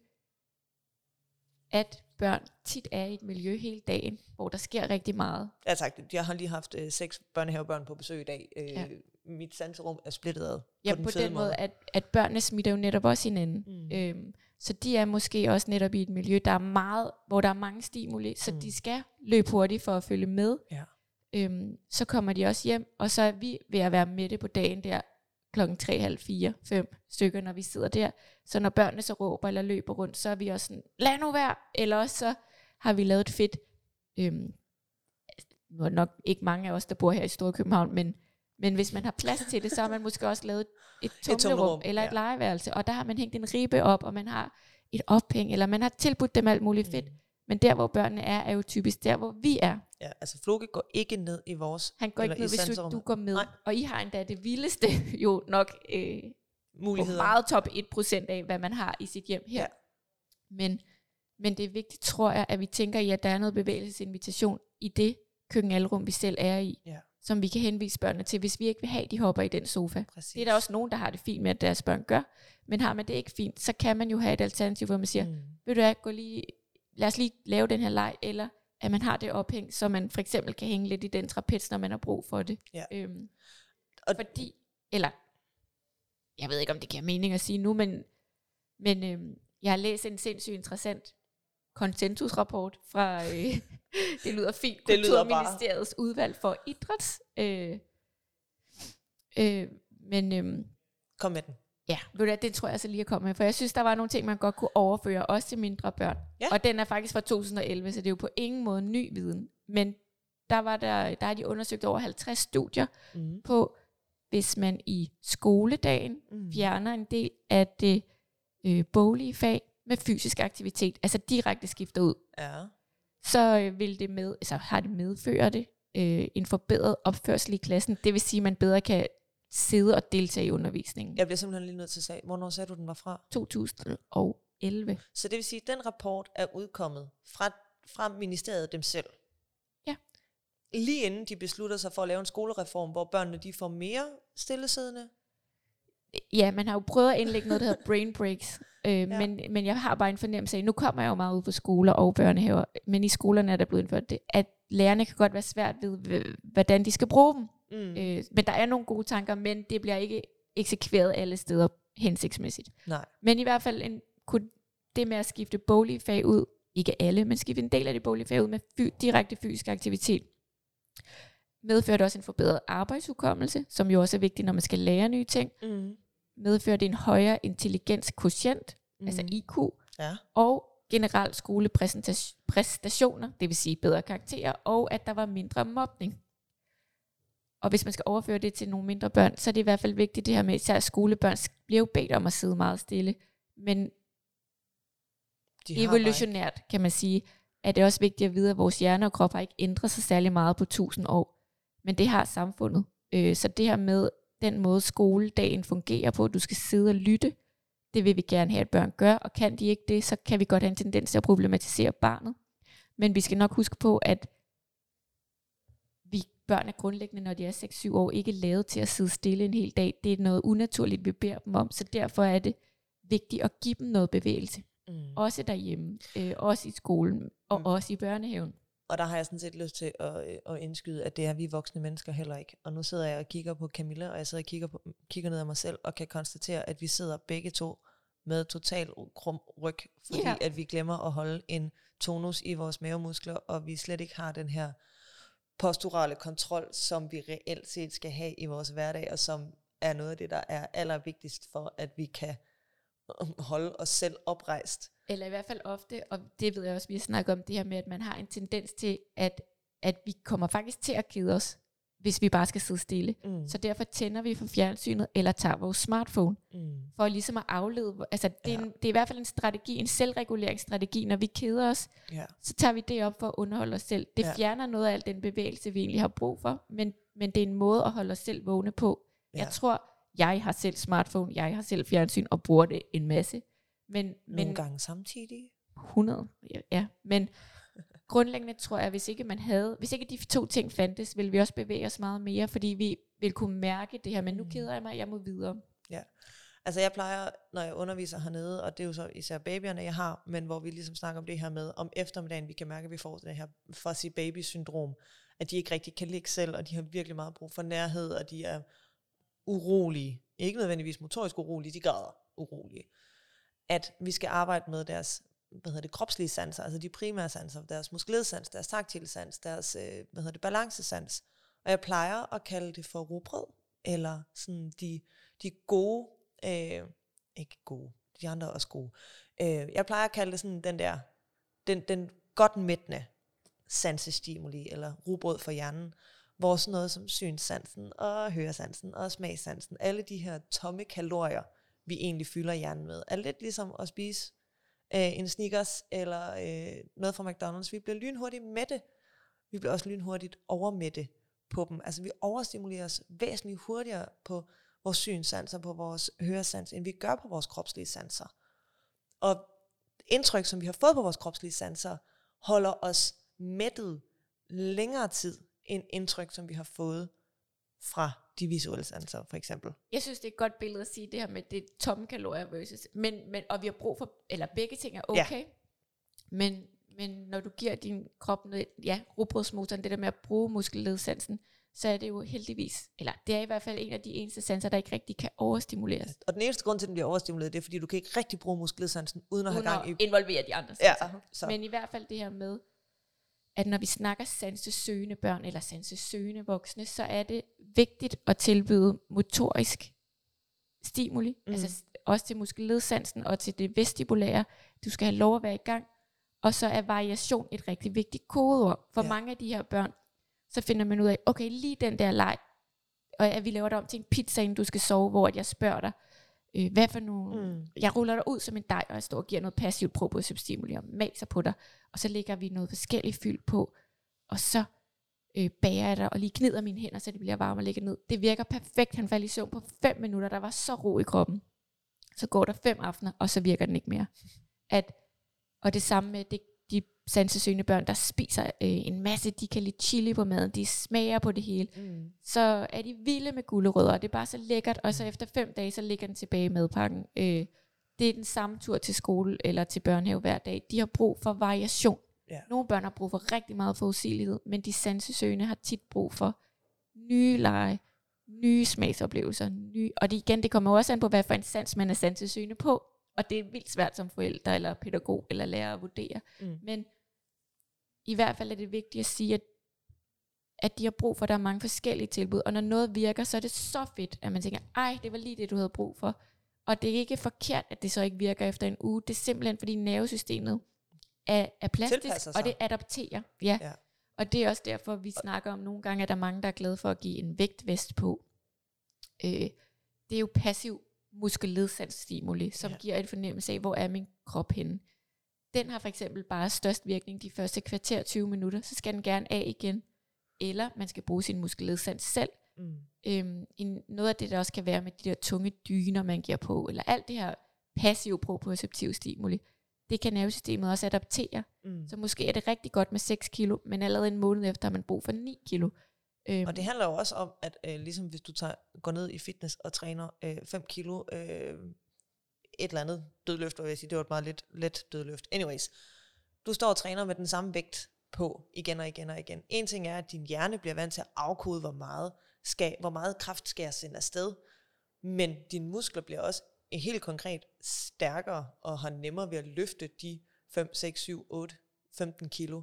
at børn tit er i et miljø hele dagen, hvor der sker rigtig meget. Ja tak, jeg har lige haft øh, seks børnehavebørn på besøg i dag. Øh, ja mit sanserum er splittet ad. Ja, på den, på den måde, måde, at, at børnene smitter jo netop også hinanden. Mm. Øhm, så de er måske også netop i et miljø, der er meget, hvor der er mange stimuli, så mm. de skal løbe hurtigt for at følge med. Ja. øhm, så kommer de også hjem, og så er vi ved at være med det på dagen der, klokken 3, halv 4, 5 stykker, når vi sidder der. Så når børnene så råber eller løber rundt, så er vi også sådan, lad nu være, eller også så har vi lavet et fedt, øhm, nok ikke mange af os, der bor her i Store København, men, men hvis man har plads til det, så har man måske også lavet et tumlerum, tumlerum, eller et ja. legeværelse, og der har man hængt en ribe op, og man har et ophæng, eller man har tilbudt dem alt muligt fedt. Men der, hvor børnene er, er jo typisk der, hvor vi er. Ja, altså Floke går ikke ned i vores Han går ikke ned, hvis du, du går med. Nej. Og I har endda det vildeste, jo nok øh, muligheder. meget top 1% af, hvad man har i sit hjem her. Ja. Men, men det er vigtigt, tror jeg, at vi tænker i, at der er noget bevægelsesinvitation i det køkkenalrum, vi selv er i, Ja. Som vi kan henvise børnene til, hvis vi ikke vil have, at de hopper i den sofa. Præcis. Det er der også nogen, der har det fint med, at deres børn gør. Men har man det ikke fint, så kan man jo have et alternativ, hvor man siger, Mm. ved du hvad, gå lige, lad os lige lave den her leg, eller at man har det ophæng, så man for eksempel kan hænge lidt i den trapez, når man har brug for det. Ja. Øhm, Og- fordi, eller, jeg ved ikke, om det giver mening at sige nu, men, men øhm, jeg har læst en sindssygt interessant konsensusrapport fra, øh, det lyder fint, Det lyder bare- Kulturministeriets udvalg for idræts. Øh, øh, men øhm, Kom med den. Ja, ved du hvad, det tror jeg så lige at komme med, for jeg synes, der var nogle ting, man godt kunne overføre, også til mindre børn. Ja. Og den er faktisk fra 2011, så det er jo på ingen måde ny viden. Men der, var der, der har de undersøgt over 50 studier Mm. på, hvis man i skoledagen Mm. fjerner en del af det øh, boglige fag med fysisk aktivitet, altså direkte skifter ud, Ja. så øh, vil det med, altså har det medført det øh, en forbedret opførsel i klassen. Det vil sige, at man bedre kan sidde og deltage i undervisningen. Jeg bliver simpelthen lige nødt til at sige, hvornår sagde du, den var fra? 2011. Så det vil sige, at den rapport er udkommet fra, fra ministeriet dem selv. Ja. Lige inden de beslutter sig for at lave en skolereform, hvor børnene de får mere stillesiddende. Ja, man har jo prøvet at indlægge noget, der hedder brain breaks. Øh, ja. men, men jeg har bare en fornemmelse af, nu kommer jeg jo meget ud på skoler og børnehaver, men i skolerne er der blevet indført det, at lærerne kan godt være svært ved, hvordan de skal bruge dem. Mm. Øh, men der er nogle gode tanker, men det bliver ikke eksekveret alle steder hensigtsmæssigt. Nej. Men i hvert fald en, kunne det med at skifte boglige fag ud, ikke alle, men skifte en del af de boglige fag ud med fy, direkte fysisk aktivitet, medførte også en forbedret arbejdshukommelse, som jo også er vigtigt, når man skal lære nye ting. Mm. Medførte en højere intelligenskotient, mm. Mm. altså IQ, Ja. og generelt skolepræstationer, det vil sige bedre karakterer, og at der var mindre mobning. Og hvis man skal overføre det til nogle mindre børn, så er det i hvert fald vigtigt det her med, især skolebørn bliver jo bedt om at sidde meget stille, men De evolutionært kan man sige, at det er også vigtigt at vide, at vores hjerne og krop har ikke ændret sig særlig meget på tusind år. Men det har samfundet. Øh, så det her med den måde skoledagen fungerer på, at du skal sidde og lytte, det vil vi gerne have, at børn gør, og kan de ikke det, så kan vi godt have en tendens til at problematisere barnet. Men vi skal nok huske på, at vi børn er grundlæggende, når de er 6-7 år, ikke lavet til at sidde stille en hel dag. Det er noget unaturligt, vi beder dem om, så derfor er det vigtigt at give dem noget bevægelse. Mm. Også derhjemme, øh, også i skolen, og mm. også i børnehaven. Og der har jeg sådan set lyst til at, øh, at indskyde, at det er vi voksne mennesker heller ikke. Og nu sidder jeg og kigger på Camilla, og jeg sidder og kigger, på, kigger ned ad mig selv, og kan konstatere, at vi sidder begge to med total krum ryg, fordi Ja. at vi glemmer at holde en tonus i vores mavemuskler, og vi slet ikke har den her posturale kontrol, som vi reelt set skal have i vores hverdag, og som er noget af det, der er allervigtigst for, at vi kan holde os selv oprejst. Eller i hvert fald ofte, og det ved jeg også, vi har snakket om det her med, at man har en tendens til, at, at vi kommer faktisk til at kede os, hvis vi bare skal sidde stille. Mm. Så derfor tænder vi for fjernsynet, eller tager vores smartphone, Mm. for ligesom at aflede, altså det er, Ja. en, det er i hvert fald en strategi, en selvreguleringsstrategi, når vi keder os, Ja. så tager vi det op for at underholde os selv. Det ja. fjerner noget af al den bevægelse, vi egentlig har brug for, men, men det er en måde at holde os selv vågne på. Ja. Jeg tror, jeg har selv smartphone, jeg har selv fjernsyn og bruger det en masse. Men, Nogle men gange samtidig. 100, ja, ja. Men grundlæggende tror jeg, hvis ikke man havde, hvis ikke de to ting fandtes, ville vi også bevæge os meget mere, fordi vi vil kunne mærke det her, men nu Mm. keder jeg mig, jeg må videre. Altså jeg plejer, når jeg underviser hernede, og det er jo så især babyerne, jeg har, men hvor vi ligesom snakker om det her med, om eftermiddagen, vi kan mærke, at vi får det her fuzzy baby syndrom, at de ikke rigtig kan ligge selv, og de har virkelig meget brug for nærhed, og de er urolige. Ikke nødvendigvis motorisk urolige, de græder urolige. At vi skal arbejde med deres hvad hedder det, kropslige sanser, altså de primære sanser, deres muskelledsans, deres taktile sans, deres, øh, hvad hedder det, balancesans. Og jeg plejer at kalde det for robrød, eller sådan de, de gode, øh, ikke gode, de andre er også gode. Øh, jeg plejer at kalde det sådan den der, den, den godt mættende sansestimuli, eller robrød for hjernen, hvor sådan noget som synssansen og høresansen og smagsansen, alle de her tomme kalorier, vi egentlig fylder hjernen med, er lidt ligesom at spise øh, en Snickers eller øh, noget fra McDonald's. Vi bliver lynhurtigt mætte. Vi bliver også lynhurtigt overmætte på dem. Altså vi overstimulerer os væsentligt hurtigere på vores synsanser, på vores høresans, end vi gør på vores kropslige sanser. Og indtryk, som vi har fået på vores kropslige sanser, holder os mættet længere tid, end indtryk, som vi har fået fra de visuelle sanser, for eksempel. Jeg synes, det er et godt billede at sige det her med det tomme kalorier versus, men, men, og vi har brug for, eller begge ting er okay, ja. men, men når du giver din krop noget, ja, robrødsmotoren, det der med at bruge muskelledsansen, så er det jo heldigvis, eller det er i hvert fald en af de eneste sanser, der ikke rigtig kan overstimuleres. Og den eneste grund til, at den bliver overstimuleret, det er, fordi du kan ikke rigtig bruge muskelledsansen, uden at uden have gang i... involvere de andre sanser. Ja, så. Men i hvert fald det her med, at når vi snakker sansesøgende børn eller sansesøgende voksne, så er det vigtigt at tilbyde motorisk stimuli, mm. altså også til muskelledsansen og til det vestibulære. Du skal have lov at være i gang. Og så er variation et rigtig vigtigt kodeord. For ja. mange af de her børn, så finder man ud af, okay, lige den der leg, og at vi laver det om til en pizza, inden du skal sove, hvor jeg spørger dig, øh, hvad for nogle, mm. jeg ruller dig ud som en dej, og jeg står og giver noget passivt proprioceptiv stimuli og maser på dig, og så lægger vi noget forskelligt fyld på, og så øh, bager jeg dig og lige knider mine hænder, så det bliver varmt og lægger ned. Det virker perfekt. Han faldt i søvn på 5 minutter. Der var så ro i kroppen. Så går der fem aftener, og så virker den ikke mere. At, og det samme med det, de sansesøgende børn, der spiser øh, en masse, de kan lide chili på maden, de smager på det hele. Mm. Så er de vilde med gulerødder, og det er bare så lækkert, og så efter fem dage, så ligger den tilbage i madpakken. Øh, det er den samme tur til skole eller til børnehave hver dag. De har brug for variation. Ja. Nogle børn har brug for rigtig meget forudsigelighed, men de sansesøgende har tit brug for nye lege, nye smagsoplevelser. Nye, og det, igen, det kommer også an på, hvad for en sans man er sansesøgende på. Og det er vildt svært som forældre, eller pædagog, eller lærer at vurdere. Mm. Men i hvert fald er det vigtigt at sige, at, at de har brug for, at der er mange forskellige tilbud. Og når noget virker, så er det så fedt, at man tænker, ej, det var lige det, du havde brug for. Og det er ikke forkert, at det så ikke virker efter en uge. Det er simpelthen, fordi nervesystemet er, er plastisk, og det adapterer. Ja. ja. Og det er også derfor, vi snakker om nogle gange, at der er mange, der er glade for at give en vægtvest på. Øh, det er jo passiv muskelledsansstimuli, som ja. giver en fornemmelse af, hvor er min krop henne. Den har for eksempel bare størst virkning de første kvarter 20 minutter, så skal den gerne af igen. Eller man skal bruge sin muskelledsans selv. Mm. Øhm, en, noget af det, der også kan være med de der tunge dyner, man giver på, eller alt det her passiv proprioceptiv stimuli, det kan nervesystemet også adaptere. Mm. Så måske er det rigtig godt med 6 kilo, men allerede en måned efter har man brug for 9 kilo. Øhm. Og det handler jo også om, at øh, ligesom hvis du tager, går ned i fitness og træner 5 øh, kilo, øh, et eller andet dødløft, vil jeg sige, det var et meget let, let dødløft. Anyways, du står og træner med den samme vægt på igen og igen og igen. En ting er, at din hjerne bliver vant til at afkode, hvor meget, skal, hvor meget kraft skal jeg sende afsted, men dine muskler bliver også helt konkret stærkere og har nemmere ved at løfte de 5, 6, 7, 8, 15 kilo.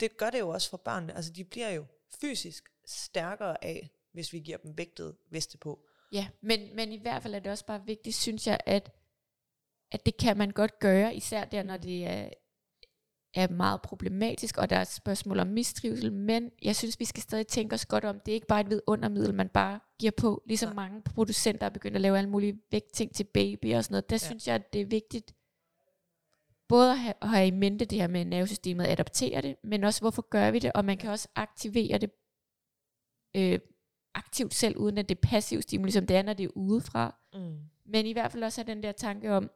Det gør det jo også for børnene. Altså de bliver jo fysisk stærkere af, hvis vi giver dem vægtet veste på. Ja, men, men i hvert fald er det også bare vigtigt, synes jeg, at, at det kan man godt gøre, især der, når det er, er meget problematisk, og der er et spørgsmål om mistrivsel, men jeg synes, vi skal stadig tænke os godt om, det er ikke bare et vidundermiddel, man bare giver på, ligesom ja. mange producenter er begyndt at lave alle mulige vægtting til baby og sådan noget. Der ja. synes jeg, at det er vigtigt, både at have, at have i mente det her med nervesystemet, at adaptere det, men også hvorfor gør vi det, og man kan også aktivere det øh, aktivt selv, uden at det er passivt stimuli, som det er, når det er udefra. Mm. Men i hvert fald også have den der tanke om,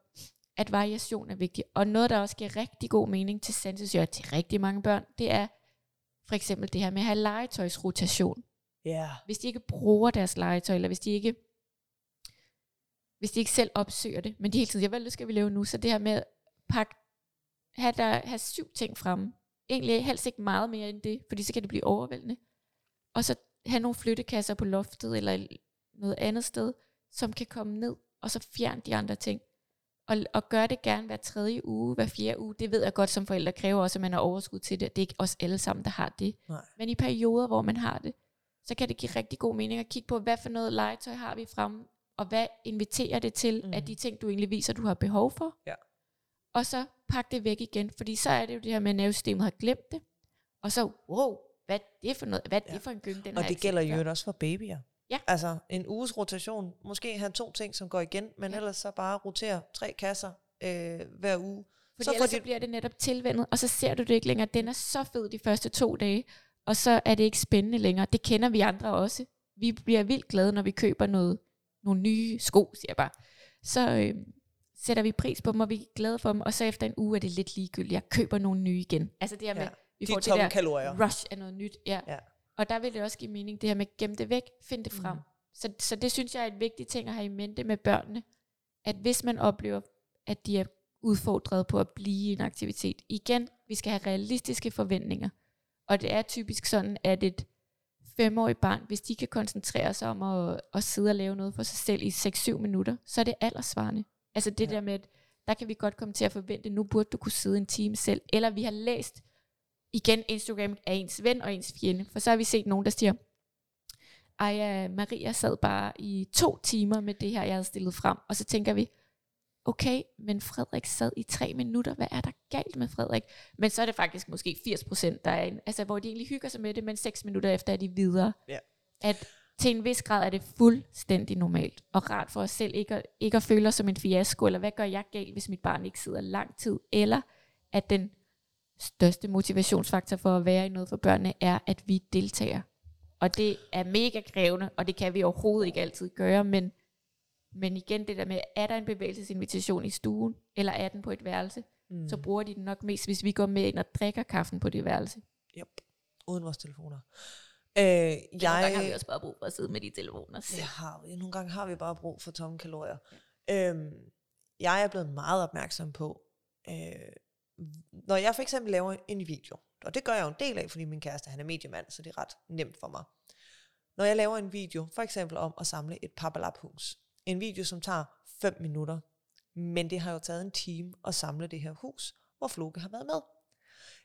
at variation er vigtig. Og noget, der også giver rigtig god mening til sansesøger til rigtig mange børn, det er for eksempel det her med at have legetøjsrotation. Yeah. Hvis de ikke bruger deres legetøj, eller hvis de ikke hvis de ikke selv opsøger det, men de hele tiden, ja, hvad skal vi lave nu? Så det her med at pakke, have, der, have syv ting fremme. Egentlig helst ikke meget mere end det, fordi så kan det blive overvældende. Og så have nogle flyttekasser på loftet, eller noget andet sted, som kan komme ned, og så fjerne de andre ting. Og, og gør det gerne hver tredje uge, hver fjerde uge. Det ved jeg godt som forældre kræver også, at man har overskud til det. Det er ikke os alle sammen, der har det. Nej. Men i perioder, hvor man har det, så kan det give rigtig god mening at kigge på, hvad for noget legetøj har vi fremme, og hvad inviterer det til mm. af de ting, du egentlig viser, du har behov for. Ja. Og så pak det væk igen, fordi så er det jo det her med, at nervesystemet har glemt det. Og så, wow, hvad er det for noget? Hvad er det Ja. for en gynge, den Og det gælder jo også for babyer. Ja. Altså en uges rotation, måske have to ting, som går igen, men Ja. ellers så bare rotere tre kasser øh, hver uge. Fordi så ellers de- så bliver det netop tilvendet, og så ser du det ikke længere. Den er så fed de første to dage, og så er det ikke spændende længere. Det kender vi andre også. Vi bliver vildt glade, når vi køber noget, nogle nye sko, siger jeg bare. Så øh, sætter vi pris på dem, og vi er glade for dem, og så efter en uge er det lidt ligegyldigt. Jeg køber nogle nye igen. Altså det her med, Ja. Vi De får det tomme der kalorier. rush af noget nyt. Ja. Ja. Og der vil det også give mening, det her med gem det væk, find det frem. Mhm. Så, så det synes jeg er et vigtigt ting at have i mente med børnene, at hvis man oplever, at de er udfordret på at blive i en aktivitet, igen, vi skal have realistiske forventninger. Og det er typisk sådan, at et femårigt barn, hvis de kan koncentrere sig om at, at sidde og lave noget for sig selv i 6-7 minutter, så er det aldersvarende. Altså det Ja. ja. der med, at der kan vi godt komme til at forvente, nu burde du kunne sidde en time selv, eller vi har læst, igen, Instagram er ens ven og ens fjende, for så har vi set nogen, der siger, ej, Maria sad bare i to timer med det her, jeg havde stillet frem, og så tænker vi, okay, men Frederik sad i tre minutter, hvad er der galt med Frederik? Men så er det faktisk måske 80 procent, der er en, altså hvor de egentlig hygger sig med det, men seks minutter efter er de videre. Ja. At til en vis grad er det fuldstændig normalt, og rart for os selv ikke at, ikke at føle os som en fiasko, eller hvad gør jeg galt, hvis mit barn ikke sidder lang tid, eller at den største motivationsfaktor for at være i noget for børnene er, at vi deltager. Og det er mega krævende, og det kan vi overhovedet ikke altid gøre, men, men igen det der med, er der en bevægelsesinvitation i stuen, eller er den på et værelse, mm. så bruger de den nok mest, hvis vi går med ind og drikker kaffen på det værelse. Yep. Uden vores telefoner. Øh, Jeg... Nogle gange har vi også bare brug for at sidde med de telefoner. det har vi. Nogle gange har vi bare brug for tomme kalorier. Øhm, jeg er blevet meget opmærksom på, øh, når jeg for eksempel laver en video, og det gør jeg jo en del af, fordi min kæreste han er mediemand, så det er ret nemt for mig. Når jeg laver en video, for eksempel om at samle et papalaphus, en video, som tager 5 minutter, men det har jo taget en time at samle det her hus, hvor Floke har været med.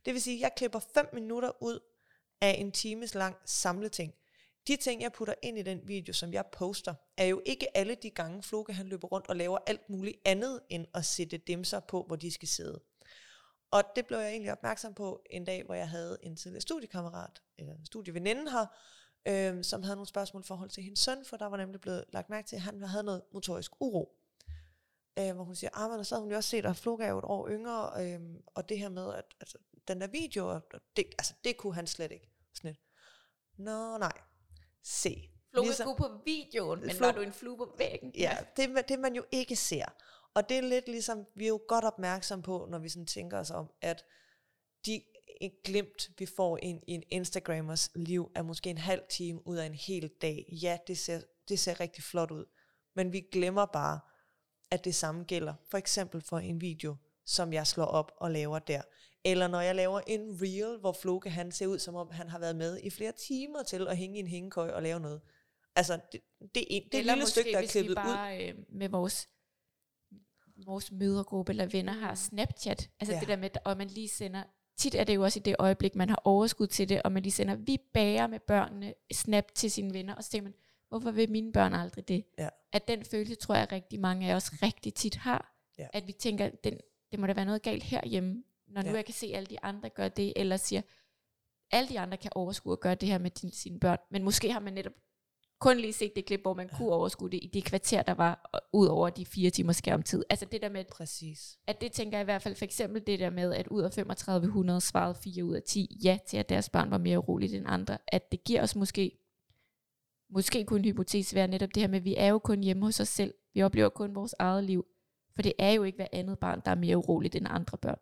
Det vil sige, at jeg klipper 5 minutter ud af en times lang samleting. De ting, jeg putter ind i den video, som jeg poster, er jo ikke alle de gange, Floke han løber rundt og laver alt muligt andet, end at sætte dem sig på, hvor de skal sidde. Og det blev jeg egentlig opmærksom på en dag, hvor jeg havde en tidligere studiekammerat, eller en studieveninde her, øh, som havde nogle spørgsmål i forhold til hendes søn, for der var nemlig blevet lagt mærke til, at han havde noget motorisk uro. Øh, hvor hun siger, ah, men så havde hun jo også set, at Floke er jo et år yngre, øh, og det her med, at altså, den der video, og det, altså, det kunne han slet ikke. Sådan lidt. Nå, nej. Se. Floke Ligesom- ligesom, på videoen, men Flo- var du en flue på væggen? Ja, det, er- det man jo ikke ser. Og det er lidt ligesom, vi er jo godt opmærksom på, når vi sådan tænker os om, at de et glimt, vi får ind i en Instagrammers liv, er måske en halv time ud af en hel dag. Ja, det ser, det ser rigtig flot ud. Men vi glemmer bare, at det samme gælder. For eksempel for en video, som jeg slår op og laver der. Eller når jeg laver en reel, hvor Floke han ser ud, som om han har været med i flere timer til at hænge i en hængekøj og lave noget. Altså, det, det, er, det er et lille stykke, der er klippet vi ud. bare øh, med vores vores mødergruppe eller venner har Snapchat. Altså Ja. det der med, og man lige sender, tit er det jo også i det øjeblik, man har overskud til det, og man lige sender, vi bager med børnene snap til sine venner, og så tænker man, hvorfor vil mine børn aldrig det? Ja. At den følelse, tror jeg rigtig mange af os rigtig tit har. Ja. At vi tænker, den, det må da være noget galt herhjemme, når nu Ja. jeg kan se, at alle de andre gør det, eller siger, alle de andre kan overskue at gøre det her med din, sine børn, men måske har man netop kun lige set det klip, hvor man kunne overskue det i det kvarter, der var, ud over de fire timers skærmtid. Altså det der med, Præcis. at det tænker jeg i hvert fald, for eksempel det der med, at ud af 3500 svarede 4 ud af 10 ja til, at deres barn var mere uroligt end andre, at det giver os måske, måske kunne en hypotese være netop det her med, at vi er jo kun hjemme hos os selv, vi oplever kun vores eget liv, for det er jo ikke hver andet barn, der er mere uroligt end andre børn.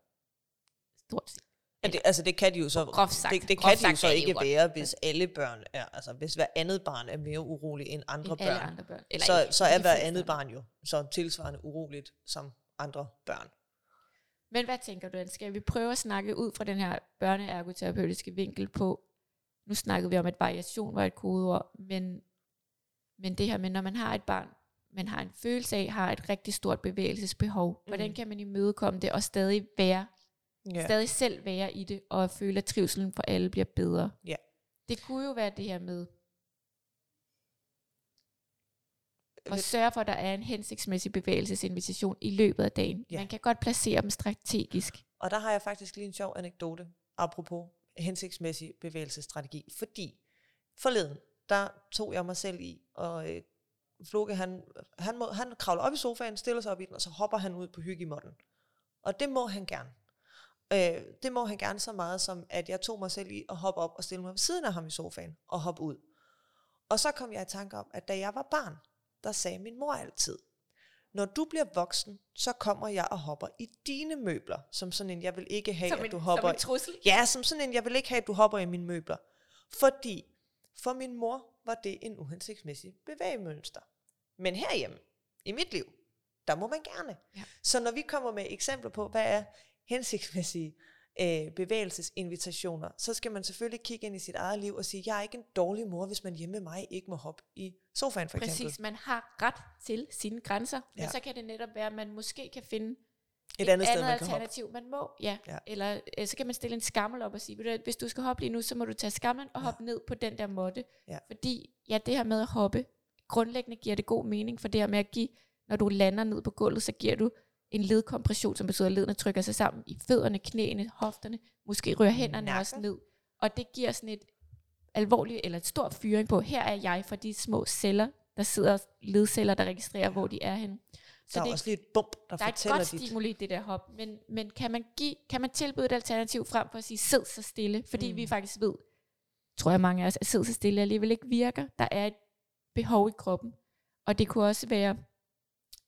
Stort set. Ja, det, altså det kan de jo så, Groft sagt. det, det kan de jo så ikke jo være, hvis alle børn er, altså hvis hver andet barn er mere urolig end andre End børn, andre børn. Eller så, ikke- så er hver andet barn jo så tilsvarende uroligt som andre børn. Men hvad tænker du? Skal vi prøve at snakke ud fra den her børneergoterapeutiske vinkel på, nu snakkede vi om, at variation var et kodeord, men, men det her med, når man har et barn man har en følelse af, har et rigtig stort bevægelsesbehov. Hvordan Mm. kan man imødekomme det, og stadig være, Ja. stadig selv være i det, og føle, at trivselen for alle bliver bedre. Ja. Det kunne jo være det her med, Vil- sørge for, at der er en hensigtsmæssig bevægelsesinvitation i løbet af dagen. Ja. Man kan godt placere dem strategisk. Og der har jeg faktisk lige en sjov anekdote, apropos hensigtsmæssig bevægelsesstrategi. Fordi forleden, der tog jeg mig selv i, og øh, Floke, han, han, må, han kravler op i sofaen, stiller sig op i den, og så hopper han ud på hyggemotten. Og det må han gerne. Øh, det må han gerne så meget, som at jeg tog mig selv i at hoppe op og stille mig ved siden af ham i sofaen og hoppe ud. Og så kom jeg i tanke om, at da jeg var barn, der sagde min mor altid, når du bliver voksen, så kommer jeg og hopper i dine møbler, som sådan en, jeg vil ikke have, at du hopper som en trussel. Ja, som sådan en, jeg vil ikke have, at du hopper i mine møbler. Fordi for min mor var det en uhensigtsmæssig bevægemønster. Men herhjemme, i mit liv, der må man gerne. Ja. Så når vi kommer med eksempler på, hvad er hensigtsmæssige øh, bevægelsesinvitationer, så skal man selvfølgelig kigge ind i sit eget liv og sige, jeg er ikke en dårlig mor, hvis man hjemme med mig ikke må hoppe i sofaen for eksempel. Præcis, man har ret til sine grænser, ja. men så kan det netop være, at man måske kan finde Et andet sted, man kan hoppe. alternativ, man må. Ja. Ja. Eller øh, så kan man stille en skammel op og sige, "Ved du hvad, hvis du skal hoppe lige nu, så må du tage skammen og Ja. hoppe ned på den der måtte. Ja. Fordi ja, det her med at hoppe, grundlæggende giver det god mening, for det her med at give, når du lander ned på gulvet, så giver du en ledkompression, som betyder, at ledene trykker sig sammen i fødderne, knæene, hofterne, måske rører hænderne Nakken. også ned. Og det giver sådan et alvorligt, eller et stort fyring på, her er jeg for de små celler, der sidder ledceller, der registrerer, hvor de er henne. Der er det, også lige et bump, der, der er et fortæller godt dit. stimuli i det der hop, men, men kan, man give, kan man tilbyde et alternativ frem for at sige, sid så stille, fordi mm. vi faktisk ved, tror jeg mange af os, at sid så stille alligevel ikke virker. Der er et behov i kroppen, og det kunne også være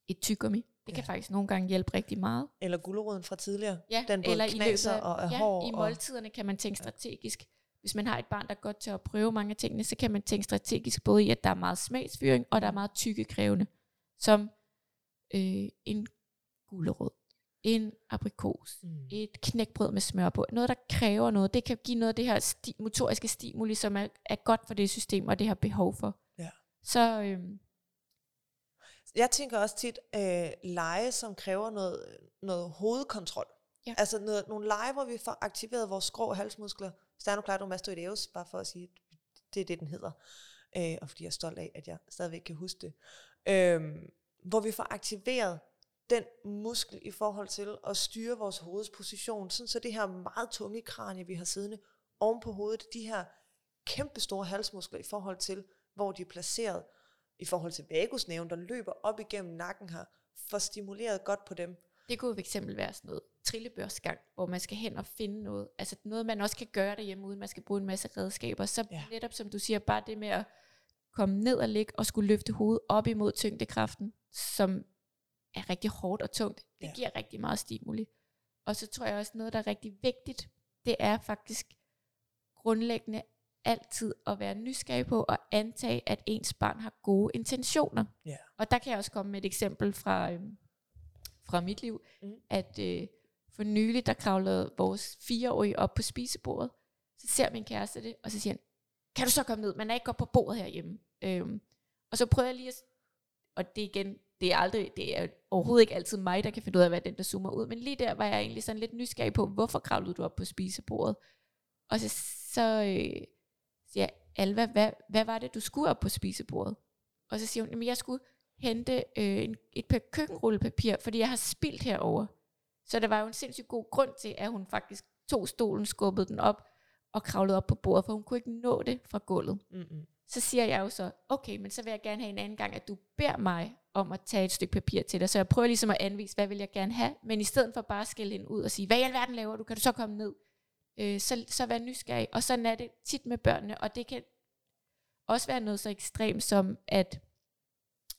et tyggegummi. Det kan Ja. faktisk nogle gange hjælpe rigtig meget. Eller guleroden fra tidligere. Ja, Den både eller i løbet af, og er ja, hård. i og- måltiderne kan man tænke strategisk. Hvis man har et barn, der godt til at prøve mange af tingene, så kan man tænke strategisk både i, at der er meget smagsfyring, og der er meget tykkekrævende, som øh, en gulerod, en aprikos, Mm. et knækbrød med smør på, noget der kræver noget, det kan give noget af det her sti- motoriske stimuli, som er, er godt for det system, og det har behov for. Ja. Så øh, Jeg tænker også tit øh, lege, som kræver noget, noget hovedkontrol. Ja. Altså noget, nogle lege, hvor vi får aktiveret vores skrå halsmuskler. Sternocleidomastoideus, bare for at sige, det er det, den hedder. Øh, og fordi jeg er stolt af, at jeg stadigvæk kan huske det. Øh, hvor vi får aktiveret den muskel i forhold til at styre vores hovedets position, sådan så det her meget tunge kranie, vi har siddende oven på hovedet, de her kæmpe store halsmuskler i forhold til, hvor de er placeret, i forhold til vagusnerven, der løber op igennem nakken her, får stimuleret godt på dem. det kunne fx være sådan noget trillebørsgang, hvor man skal hen og finde noget. Altså noget, man også kan gøre derhjemme, uden man skal bruge en masse redskaber. Så Ja. netop som du siger, bare det med at komme ned og ligge og skulle løfte hovedet op imod tyngdekraften, som er rigtig hårdt og tungt. Det ja. giver rigtig meget stimuli. Og så tror jeg også noget, der er rigtig vigtigt, det er faktisk grundlæggende altid at være nysgerrig på og antage, at ens barn har gode intentioner. Ja. Og der kan jeg også komme med et eksempel fra, øhm, fra mit liv, Mm. at øh, for nylig, der kravlede vores fireårige op på spisebordet. Så ser min kæreste det, og så siger han, kan du så komme ned? Man er ikke godt på bordet herhjemme. Øhm, og så prøver jeg lige at, og det igen, det er aldrig, det er overhovedet ikke altid mig, der kan finde ud af, hvad den der zoomer ud, men lige der var jeg egentlig sådan lidt nysgerrig på, hvorfor kravlede du op på spisebordet? Og så, så øh, siger jeg, Alva, hvad, hvad var det, du skulle op på spisebordet? Og så siger hun, at jeg skulle hente øh, en, et par køkkenrullepapir, fordi jeg har spildt herover. Så der var jo en sindssygt god grund til, at hun faktisk tog stolen, skubbede den op og kravlede op på bordet, for hun kunne ikke nå det fra gulvet. Mm-mm. Så siger jeg jo så, okay, men så vil jeg gerne have en anden gang, at du beder mig om at tage et stykke papir til dig. Så jeg prøver ligesom at anvise, hvad vil jeg gerne have, men i stedet for bare at skælde hende ud og sige, hvad i alverden laver du, kan du så komme ned? Øh, så, så vær nysgerrig. Og sådan er det tit med børnene, og det kan også være noget så ekstremt som, at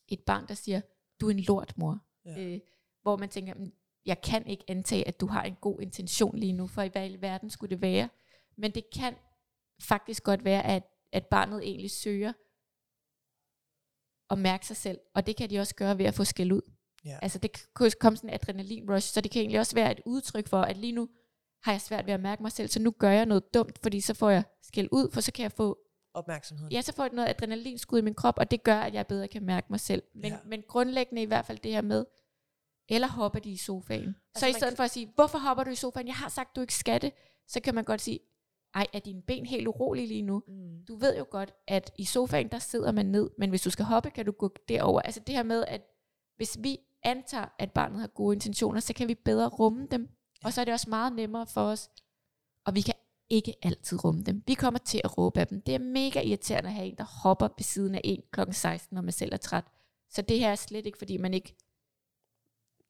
et barn, der siger, du er en lort, mor. Ja. Øh, hvor man tænker, "Men jeg kan ikke antage, at du har en god intention lige nu, for i hvad i verden skulle det være. Men det kan faktisk godt være, at, at barnet egentlig søger at mærke sig selv, og det kan de også gøre ved at få skæld ud. Ja. Altså det kan komme sådan en adrenalin rush, så det kan egentlig også være et udtryk for, at lige nu har jeg svært ved at mærke mig selv, så nu gør jeg noget dumt, fordi så får jeg skæld ud, for så kan jeg få opmærksomheden. Ja, så får jeg noget adrenalinskud i min krop, og det gør, at jeg bedre kan mærke mig selv. Men, Ja. men grundlæggende i hvert fald det her med, eller hopper de i sofaen. Altså, så i stedet kan- for at sige, hvorfor hopper du i sofaen? Jeg har sagt, du ikke skal det. Så kan man godt sige, ej, er dine ben helt urolige lige nu? Mm. Du ved jo godt, at i sofaen, der sidder man ned, men hvis du skal hoppe, kan du gå derover. Altså det her med, at hvis vi antager, at barnet har gode intentioner, så kan vi bedre rumme dem. Og så er det også meget nemmere for os. Og vi kan ikke altid rumme dem. Vi kommer til at råbe af dem. Det er mega irriterende at have en, der hopper ved siden af en kl. 16, når man selv er træt. Så det her er slet ikke, fordi man ikke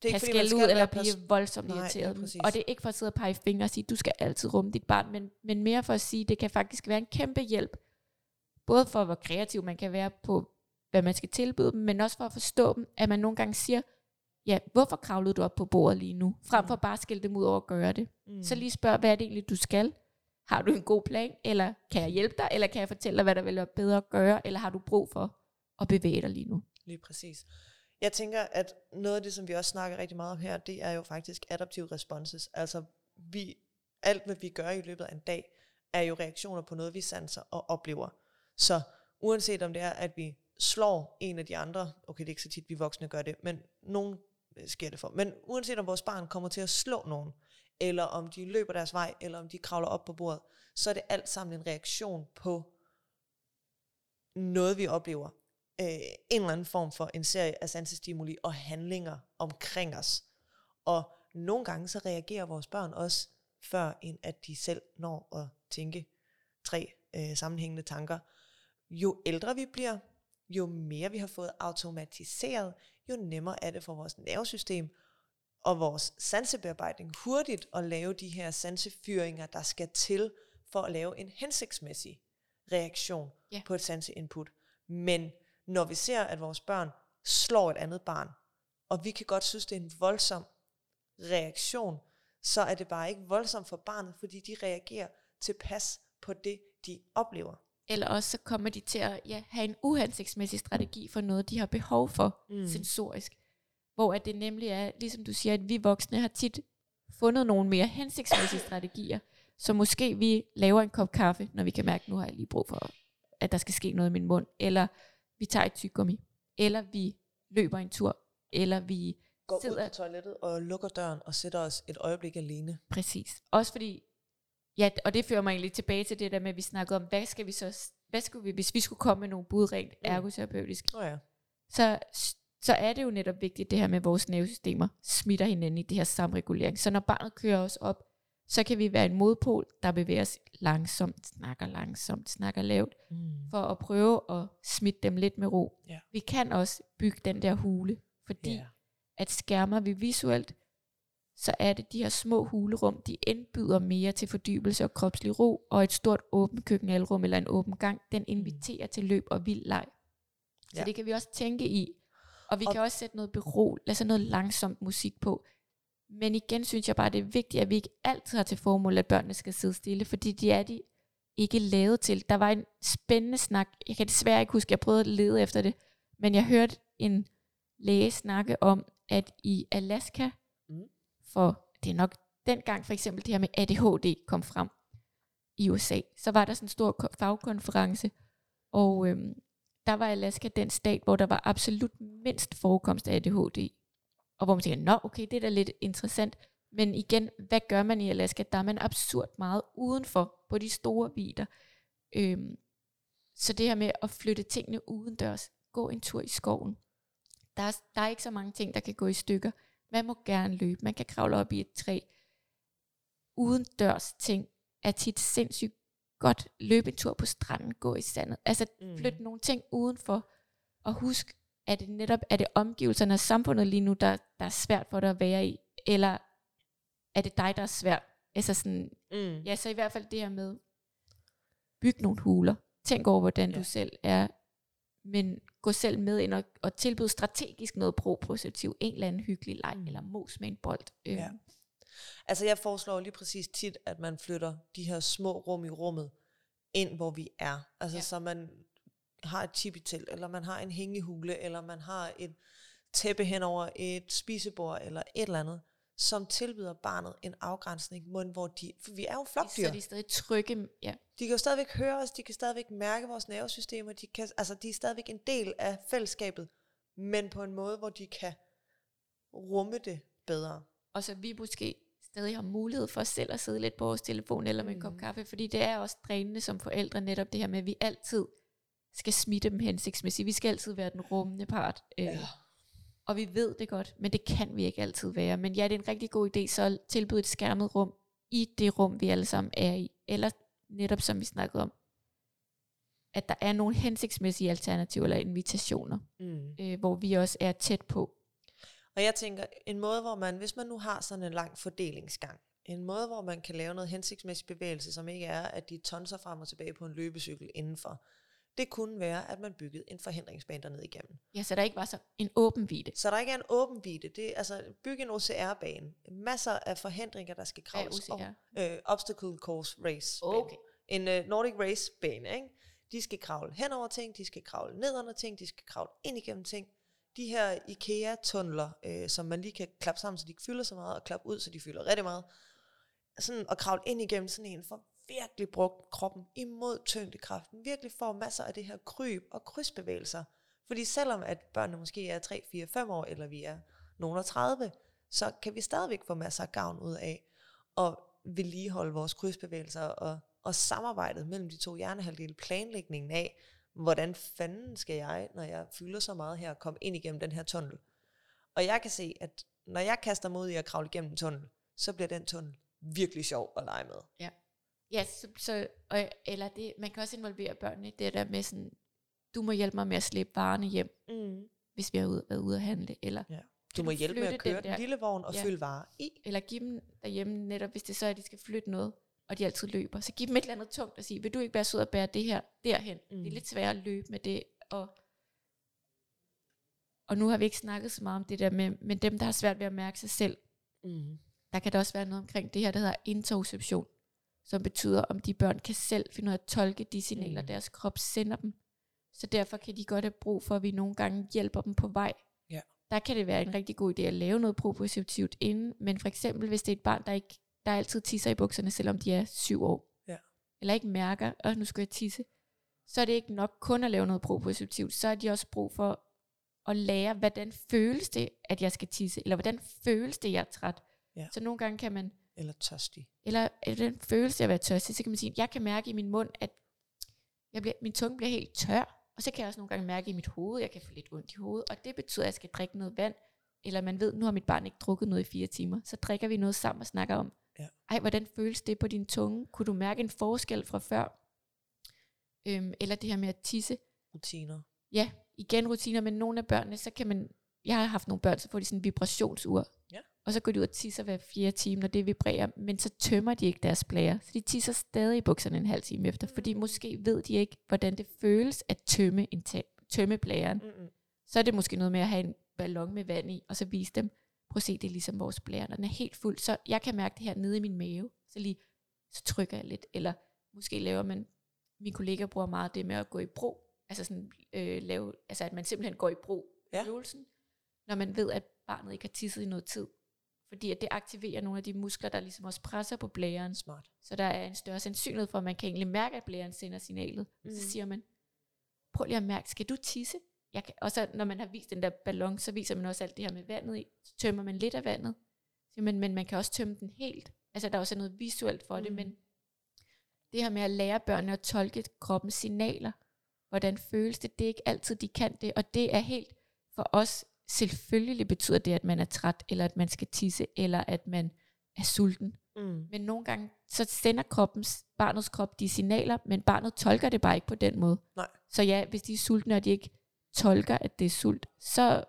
Det kan fordi, man skælde skal ud eller blive pers- voldsomt Nej, irriteret. præcis. og det er ikke for at sidde og pege fingre og sige, du skal altid rumme dit barn, men, men mere for at sige, det kan faktisk være en kæmpe hjælp. Både for, hvor kreativ man kan være på, hvad man skal tilbyde dem, men også for at forstå dem, at man nogle gange siger, ja, hvorfor kravlede du op på bordet lige nu? Frem for bare at skælde dem ud over at gøre det. Mm. Så lige spørg, hvad er det egentlig, du skal? Har du en god plan, eller kan jeg hjælpe dig, eller kan jeg fortælle dig, hvad der vil være bedre at gøre, eller har du brug for at bevæge dig lige nu? Lige præcis. Jeg tænker, at noget af det, som vi også snakker rigtig meget om her, det er jo faktisk adaptive responses. Altså, vi, alt hvad vi gør i løbet af en dag, er jo reaktioner på noget, vi sanser og oplever. Så uanset om det er, at vi slår en af de andre, okay, det er ikke så tit, vi voksne gør det, men nogen Øh, sker det for. Men uanset om vores barn kommer til at slå nogen, eller om de løber deres vej, eller om de kravler op på bordet, så er det alt sammen en reaktion på noget, vi oplever. Øh, en eller anden form for en serie af sansestimuli og handlinger omkring os. Og nogle gange så reagerer vores børn også, før end at de selv når at tænke tre øh, sammenhængende tanker. Jo ældre vi bliver, jo mere vi har fået automatiseret, jo nemmere er det for vores nervesystem og vores sansebearbejdning hurtigt at lave de her sansefyringer, der skal til for at lave en hensigtsmæssig reaktion Ja. på et sanseinput. Men når vi ser, at vores børn slår et andet barn, og vi kan godt synes, det er en voldsom reaktion, så er det bare ikke voldsomt for barnet, fordi de reagerer tilpas på det, de oplever. Eller også så kommer de til at ja, have en uhensigtsmæssig strategi for noget, de har behov for Mm. sensorisk. Hvor at det nemlig er, ligesom du siger, at vi voksne har tit fundet nogle mere hensigtsmæssige strategier. Så måske vi laver en kop kaffe, når vi kan mærke, nu har jeg lige brug for, at der skal ske noget i min mund. Eller vi tager et tyggegummi. Eller vi løber en tur. Eller vi Går ud sidder på toilettet og lukker døren og sætter os et øjeblik alene. Præcis. Også fordi, ja, og det fører mig egentlig tilbage til det der med, at vi snakkede om, hvad skal vi så, hvad skulle vi, hvis vi skulle komme med nogle bud rent Mm. ergoterapeutisk, Nå ja. så, så er det jo netop vigtigt det her med, at vores nervesystemer smitter hinanden i det her samregulering. Så når barnet kører os op, så kan vi være en modpol, der bevæger os langsomt, snakker langsomt, snakker lavt, Mm. for at prøve at smitte dem lidt med ro. Ja. Vi kan også bygge den der hule, fordi Ja. at skærmer vi visuelt, så er det de her små hulerum, de indbyder mere til fordybelse og kropslig ro, og et stort åbent køkkenalrum eller en åben gang, den inviterer til løb og vild leg. Så Ja. det kan vi også tænke i. Og vi Og- kan også sætte noget bero, altså noget langsomt musik på. Men igen synes jeg bare, det er vigtigt, at vi ikke altid har til formål, at børnene skal sidde stille, fordi de er de ikke lavet til. Der var en spændende snak, jeg kan desværre ikke huske, jeg prøvede at lede efter det, men jeg hørte en læge snakke om, at i Alaska, Mm for det er nok dengang for eksempel det her med ADHD kom frem i USA, så var der sådan en stor fagkonference, og øhm, der var Alaska den stat, hvor der var absolut mindst forekomst af ADHD. Og hvor man tænker, nå okay, det er da lidt interessant. Men igen, hvad gør man i Alaska? Der er man absurd meget udenfor på de store vider. Øhm, så det her med at flytte tingene udendørs, gå en tur i skoven. Der er, der er ikke så mange ting, der kan gå i stykker. Man må gerne løbe, man kan kravle op i et træ. Udendørs ting er tit sindssygt godt. Løbe en tur på stranden, gå i sandet. Altså Mm. flytte nogle ting udenfor. Og husk, at det netop er det omgivelserne og samfundet lige nu, der, der er svært for dig at være i. Eller er det dig, der er svært? Altså sådan, Mm. Ja, så i hvert fald det her med, byg nogle huler. Tænk over, hvordan. Ja. du selv er. Men gå selv med ind og, og tilbyde strategisk noget propositiv. En eller anden hyggelig leg, mm. Eller mos med en bold. Øhm, Ja. Altså jeg foreslår lige præcis tit, at man flytter de her små rum i rummet ind, hvor vi er. Altså ja. så man har et tippetelt, eller man har en hængehule, eller man har et tæppe hen over et spisebord, eller et eller andet. Som tilbyder barnet en afgrænsning, men hvor de, for vi er jo flokdyr. Så de er stadig trygge. Ja. De kan jo stadigvæk høre os, de kan stadigvæk mærke vores nervesystemer, de, kan, altså, de er stadigvæk en del af fællesskabet, men på en måde, hvor de kan rumme det bedre. Og så vi måske stadig har mulighed for selv at sidde lidt på vores telefon eller med en kop Mm. kaffe, fordi det er også drænende som forældre netop det her med, at vi altid skal smitte dem hensigtsmæssigt. Vi skal altid være den rummende part. Øh, Og vi ved det godt, men det kan vi ikke altid være. Men ja, det er en rigtig god idé, så at tilbyde et skærmet rum i det rum, vi alle sammen er i. Eller netop som vi snakkede om, at der er nogle hensigtsmæssige alternativer eller invitationer, Mm. øh, hvor vi også er tæt på. Og jeg tænker, en måde, hvor man, hvis man nu har sådan en lang fordelingsgang, en måde, hvor man kan lave noget hensigtsmæssig bevægelse, som ikke er, at de tonser frem og tilbage på en løbecykel indenfor, det kunne være, at man byggede en forhindringsbane derned igennem. Ja, så der ikke var så en åben vide. Så der ikke er en åben vide, det er altså bygge en OCR-bane. Masser af forhindringer, der skal kravles OCR? over. Øh, obstacle course race. Okay. En uh, Nordic race bane, ikke? De skal kravle hen over ting, de skal kravle ned under ting, de skal kravle ind igennem ting. De her IKEA-tunneler, øh, som man lige kan klappe sammen, så de ikke fylder så meget, og klappe ud, så de fylder rigtig meget. Sådan at kravle ind igennem sådan en, for virkelig brugt kroppen imod tyngdekraften. Virkelig får masser af det her kryb og krydsbevægelser. Fordi selvom at børnene måske er 3, 4, 5 år, eller vi er nogen 30, så kan vi stadigvæk få masser af gavn ud af at vedligeholde vores krydsbevægelser og, og samarbejdet mellem de to hjernehalvdele, planlægningen af, hvordan fanden skal jeg, når jeg fylder så meget her, komme ind igennem den her tunnel. Og jeg kan se, at når jeg kaster mod i at kravle igennem en tunnel, så bliver den tunnel virkelig sjov at lege med. Ja. Ja, så, så og, eller det, man kan også involvere børnene i det der med sådan, du må hjælpe mig med at slæbe varerne hjem, Mm. hvis vi har ude, været ude at handle, eller, Ja. Du må du hjælpe med at køre den den, der- lille vogn og Ja. fylde varer i. eller give dem derhjemme netop, hvis det så er, at de skal flytte noget, og de altid løber, så giv dem et eller andet tungt og sige, vil du ikke være sød at bære det her derhen? Mm. Det er Mm. lidt svært at løbe med det, og, og nu har vi ikke snakket så meget om det der med, men dem, der har svært ved at mærke sig selv, Mm. der kan der også være noget omkring det her, der hedder interoception, som betyder, om de børn kan selv finde ud af at tolke de signaler, mm. Deres krop sender dem. Så derfor kan de godt have brug for, at vi nogle gange hjælper dem på vej. Ja. Der kan det være en rigtig god idé at lave noget propositivt inden, men for eksempel, hvis det er et barn, der ikke der altid tisser i bukserne, selvom de er syv år, Ja. eller ikke mærker, at nu skal jeg tisse, så er det ikke nok kun at lave noget propositivt, så har de også brug for at lære, hvordan føles det, at jeg skal tisse, eller hvordan føles det, jeg er træt. Ja. Så nogle gange kan man, Eller tørstig. eller eller den følelse af at være tørstig, så kan man sige, jeg kan mærke i min mund, at jeg bliver, min tunge bliver helt tør, og så kan jeg også nogle gange mærke i mit hoved, jeg kan få lidt ondt i hovedet, og det betyder, at jeg skal drikke noget vand, eller man ved, nu har mit barn ikke drukket noget i fire timer, så drikker vi noget sammen og snakker om, Ja. ej, hvordan føles det på din tunge? Kunne du mærke en forskel fra før? Øhm, eller det her med at tisse. Rutiner. Ja, igen rutiner, men nogle af børnene, så kan man, jeg har haft nogle børn, så får de sådan en vibrationsur. Ja. Og så går de ud og tisser hver fire time, når det vibrerer, men så tømmer de ikke deres blære. Så de tisser stadig i bukserne en halv time efter, fordi måske ved de ikke, hvordan det føles at tømme, en ta- tømme blæren. Mm-mm. Så er det måske noget med at have en ballon med vand i, og så vise dem, prøv at se, det er ligesom vores blære, når den er helt fuld. Så jeg kan mærke det her nede i min mave, så lige, så trykker jeg lidt, eller måske laver man, min kollega bruger meget det med at gå i bro, altså sådan øh, lave, altså at man simpelthen går i bro Ja. øvelsen, når man ved, at barnet ikke har tisset i noget tid. Fordi at det aktiverer nogle af de muskler, der ligesom også presser på blæren. Smart. Så der er en større sandsynlighed for, at man kan egentlig mærke, at blæren sender signalet. Mm. Så siger man, prøv lige at mærke, skal du tisse? Jeg kan, og så når man har vist den der ballon, så viser man også alt det her med vandet i. Så tømmer man lidt af vandet. Så, men, men man kan også tømme den helt. Altså der er også noget visuelt for mm. det, men det her med at lære børnene at tolke kroppens signaler, hvordan føles det, det er ikke altid, de kan det, og det er helt for os, selvfølgelig betyder det, at man er træt, eller at man skal tisse, eller at man er sulten. Mm. Men nogle gange, så sender kroppens, barnets krop de signaler, men barnet tolker det bare ikke på den måde. Nej. Så ja, hvis de er sultne, og de ikke tolker, at det er sult, så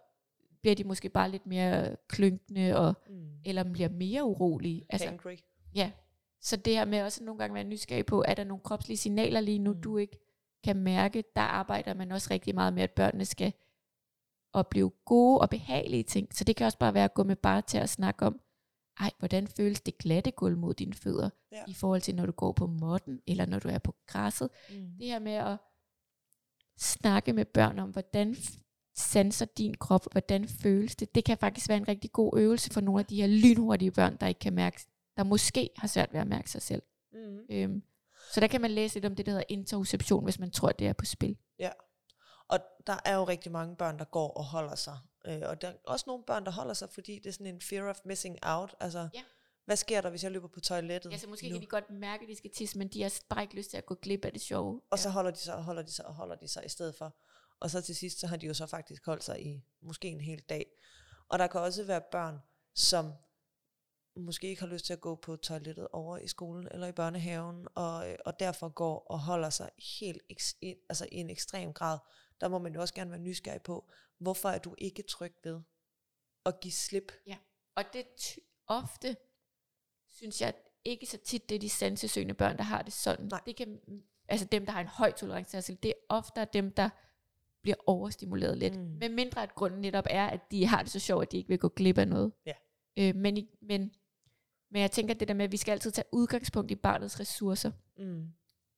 bliver de måske bare lidt mere klynkende, og, Mm. eller bliver mere urolige. Altså, Hangry. ja. Så det her med også nogle gange være nysgerrig på, er der nogle kropslige signaler lige nu, mm. du ikke kan mærke, der arbejder man også rigtig meget med, at børnene skal opleve gode og behagelige ting. Så det kan også bare være at gå med bare til at snakke om, ej, hvordan føles det glatte gulv mod dine fødder, Ja. i forhold til når du går på måtten, eller når du er på græsset. Mm. Det her med at snakke med børn om, hvordan sanser din krop, hvordan føles det. Det kan faktisk være en rigtig god øvelse for nogle af de her lynhurtige børn, der ikke kan mærke, der måske har svært ved at mærke sig selv. Mm. Øhm, så der kan man læse lidt om det, der hedder interoception, hvis man tror, det er på spil. Ja. Og der er jo rigtig mange børn, der går og holder sig. Øh, og der er også nogle børn, der holder sig, fordi det er sådan en fear of missing out. Altså, Ja. hvad sker der, hvis jeg løber på toilettet? Ja, så måske nu? kan de godt mærke, at de skal tisse, men de har bare ikke lyst til at gå glip af det sjove. Og så holder de sig og holder de sig og holder de sig i stedet for. Og så til sidst, så har de jo så faktisk holdt sig i måske en hel dag. Og der kan også være børn, som måske ikke har lyst til at gå på toilettet over i skolen eller i børnehaven, og, øh, og derfor går og holder sig helt altså i en ekstrem grad. Der må man jo også gerne være nysgerrig på, hvorfor er du ikke tryg ved at give slip? Ja. Og det ty- ofte, synes jeg, ikke så tit, det er de sansesøgende børn, der har det sådan. Nej. Det kan, altså dem, der har en høj tolerance til det er ofte dem, der bliver overstimuleret lidt. Mm. Men mindre at grunden netop er, at de har det så sjovt, at de ikke vil gå glip af noget. Ja. Øh, men, men, men jeg tænker det der med, at vi skal altid tage udgangspunkt i barnets ressourcer, Mm.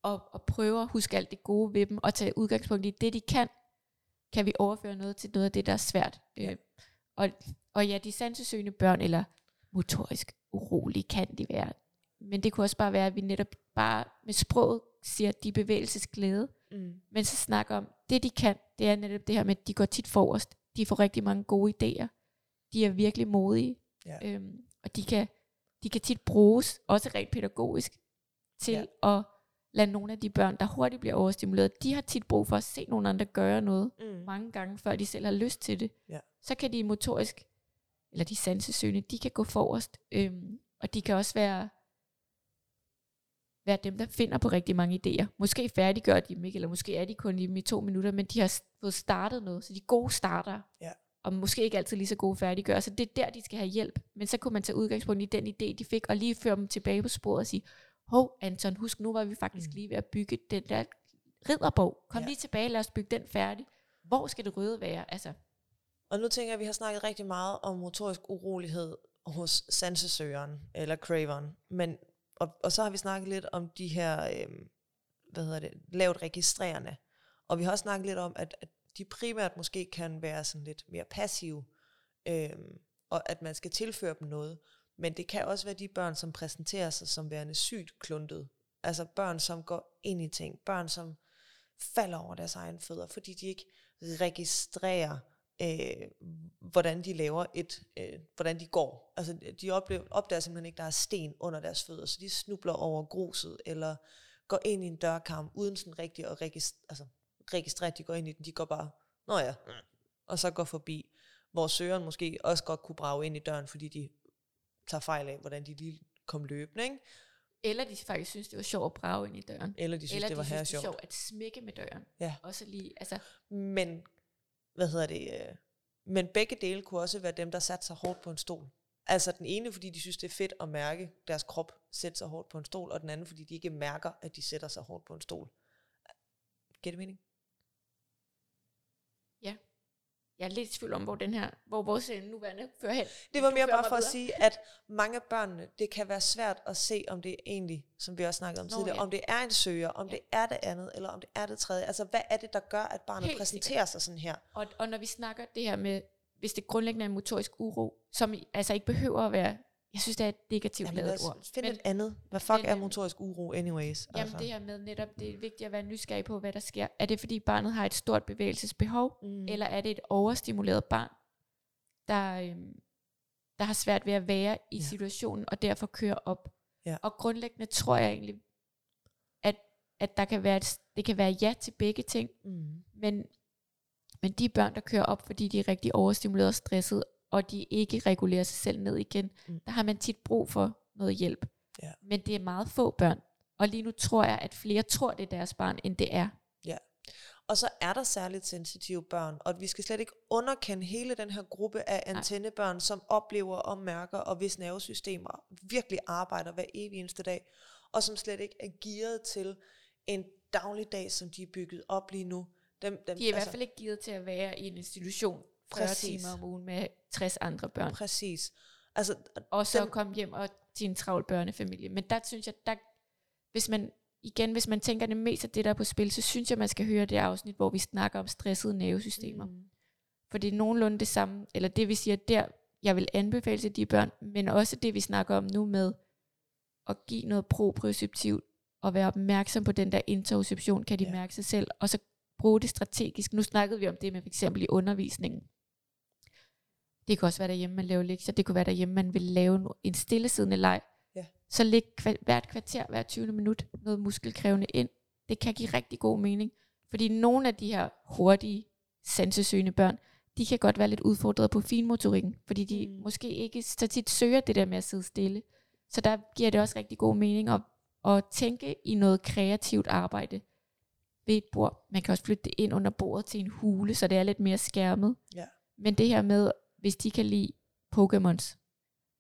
Og, og prøve at huske alt det gode ved dem, og tage udgangspunkt i det, de kan, kan vi overføre noget til noget af det, der er svært. Ja. Øh, og, og ja, de sansesøgende børn, eller motorisk urolige, kan de være. Men det kunne også bare være, at vi netop bare med sproget siger, at de er bevægelsesglæde, Mm. men så snakker om, det de kan, det er netop det her med, at de går tit forrest. De får rigtig mange gode idéer. De er virkelig modige. Ja. Øhm, og de kan, de kan tit bruges, også rent pædagogisk, til ja. at lade nogle af de børn, der hurtigt bliver overstimuleret, de har tit brug for at se nogle andre gøre noget Mm. mange gange, før de selv har lyst til det. Ja. Så kan de motorisk, eller de sansesøgende, de kan gå forrest. Øhm, og de kan også være, være dem, der finder på rigtig mange idéer. Måske færdiggør de dem ikke, eller måske er de kun i dem i to minutter, men de har fået startet noget, så de er gode starter. Ja. Og måske ikke altid lige så gode færdiggør, så det er der, de skal have hjælp. Men så kunne man tage udgangspunkt i den idé, de fik, og lige føre dem tilbage på sporet og sige, hov Anton, husk nu var vi faktisk Mm. lige ved at bygge den der ridderbog. Kom Ja. lige tilbage, lad os bygge den færdig. Hvor skal det røde være? Altså, Og nu tænker jeg, at vi har snakket rigtig meget om motorisk urolighed hos sansesøgeren, eller craveren. Men, og, og så har vi snakket lidt om de her, øhm, hvad hedder det, lavt registrerende. Og vi har også snakket lidt om, at, at de primært måske kan være sådan lidt mere passive, øhm, og at man skal tilføre dem noget. Men det kan også være de børn, som præsenterer sig som værende sygt kluntet. Altså børn, som går ind i ting. Børn, som falder over deres egen fødder, fordi de ikke registrerer, øh, hvordan de laver et, øh, hvordan de går. Altså de oplever, opdager simpelthen ikke, at der er sten under deres fødder, så de snubler over gruset, eller går ind i en dørkarm, uden sådan rigtig at registrere, altså, registrere, at de går ind i den. De går bare, nå ja, og så går forbi. Hvor søgeren måske også godt kunne brage ind i døren, fordi de tager fejl af, hvordan de lige kom løbende, ikke? eller de faktisk synes, det var sjovt at brage ind i døren. Eller de synes, eller det var de her synes, det sjovt. sjovt at smække med døren. Ja. Også lige, altså, Men, hvad hedder det, øh, men begge dele kunne også være dem, der satte sig hårdt på en stol. Altså den ene, fordi de synes, det er fedt at mærke deres krop sætte sig hårdt på en stol, og den anden, fordi de ikke mærker, at de sætter sig hårdt på en stol. Giver det mening? Jeg er lidt i tvivl om, hvor, den her, hvor vores øh, nuværende fører hen. Det var mere bare for at videre. sige, at mange af børnene, det kan være svært at se, om det er egentlig, som vi også snakkede om Nå, tidligere, ja. om det er en søger, om Ja. det er det andet, eller om det er det tredje. Altså, hvad er det, der gør, at barnet Helt præsenterer sig sådan her? Og, og når vi snakker det her med, hvis det grundlæggende er en motorisk uro, som altså ikke behøver at være, jeg synes, det er et negativt Jamen, lavet ord. finde Men, et andet. Hvad fuck men, er motorisk uro anyways? jamen altså. det her med netop, det er vigtigt at være nysgerrig på, hvad der sker. Er det fordi barnet har et stort bevægelsesbehov, mm. eller er det et overstimuleret barn, der, øhm, der har svært ved at være i ja. situationen, og derfor kører op. Ja. Og grundlæggende tror jeg egentlig, at, at der kan være et, det kan være ja til begge ting, Mm. men, men de børn, der kører op, fordi de er rigtig overstimuleret og stresset, og de ikke regulerer sig selv ned igen, Mm. der har man tit brug for noget hjælp. Ja. Men det er meget få børn. Og lige nu tror jeg, at flere tror, det er deres barn, end det er. Og så er der særligt sensitive børn, og vi skal slet ikke underkende hele den her gruppe af antennebørn, som oplever og mærker, og hvis nervesystemer virkelig arbejder hver evig eneste dag, og som slet ikke er gearet til en dagligdag, som de er bygget op lige nu. Dem, dem, De er i hvert fald ikke givet til at være i en institution 40 Præcis. timer om ugen med 60 andre børn. Præcis. Altså, Og så dem- komme hjem og en travl børnefamilie. Men der synes jeg, der, hvis man, igen, hvis man tænker det mest af det, der er på spil, så synes jeg, man skal høre det afsnit, hvor vi snakker om stressede nervesystemer. Mm. For det er nogenlunde det samme, eller det vi siger der, jeg vil anbefale til de børn, men også det vi snakker om nu med at give noget proprioceptivt, og være opmærksom på den der interoception, kan de ja. mærke sig selv, og så bruge det strategisk. Nu snakkede vi om det med for eksempel i undervisningen. Det kan også være derhjemme, man laver lektier. Det kunne være derhjemme, man vil lave en stillesiddende leg. Ja. Så læg hvert kvarter, hver 20. minut, noget muskelkrævende ind. Det kan give rigtig god mening. Fordi nogle af de her hurtige, sansesøgende børn, de kan godt være lidt udfordret på finmotorikken, fordi de mm. måske ikke så tit søger det der med at sidde stille. Så der giver det også rigtig god mening at, at tænke i noget kreativt arbejde ved et bord. Man kan også flytte det ind under bordet til en hule, så det er lidt mere skærmet. Ja. Men det her med, hvis de kan lide Pokémons,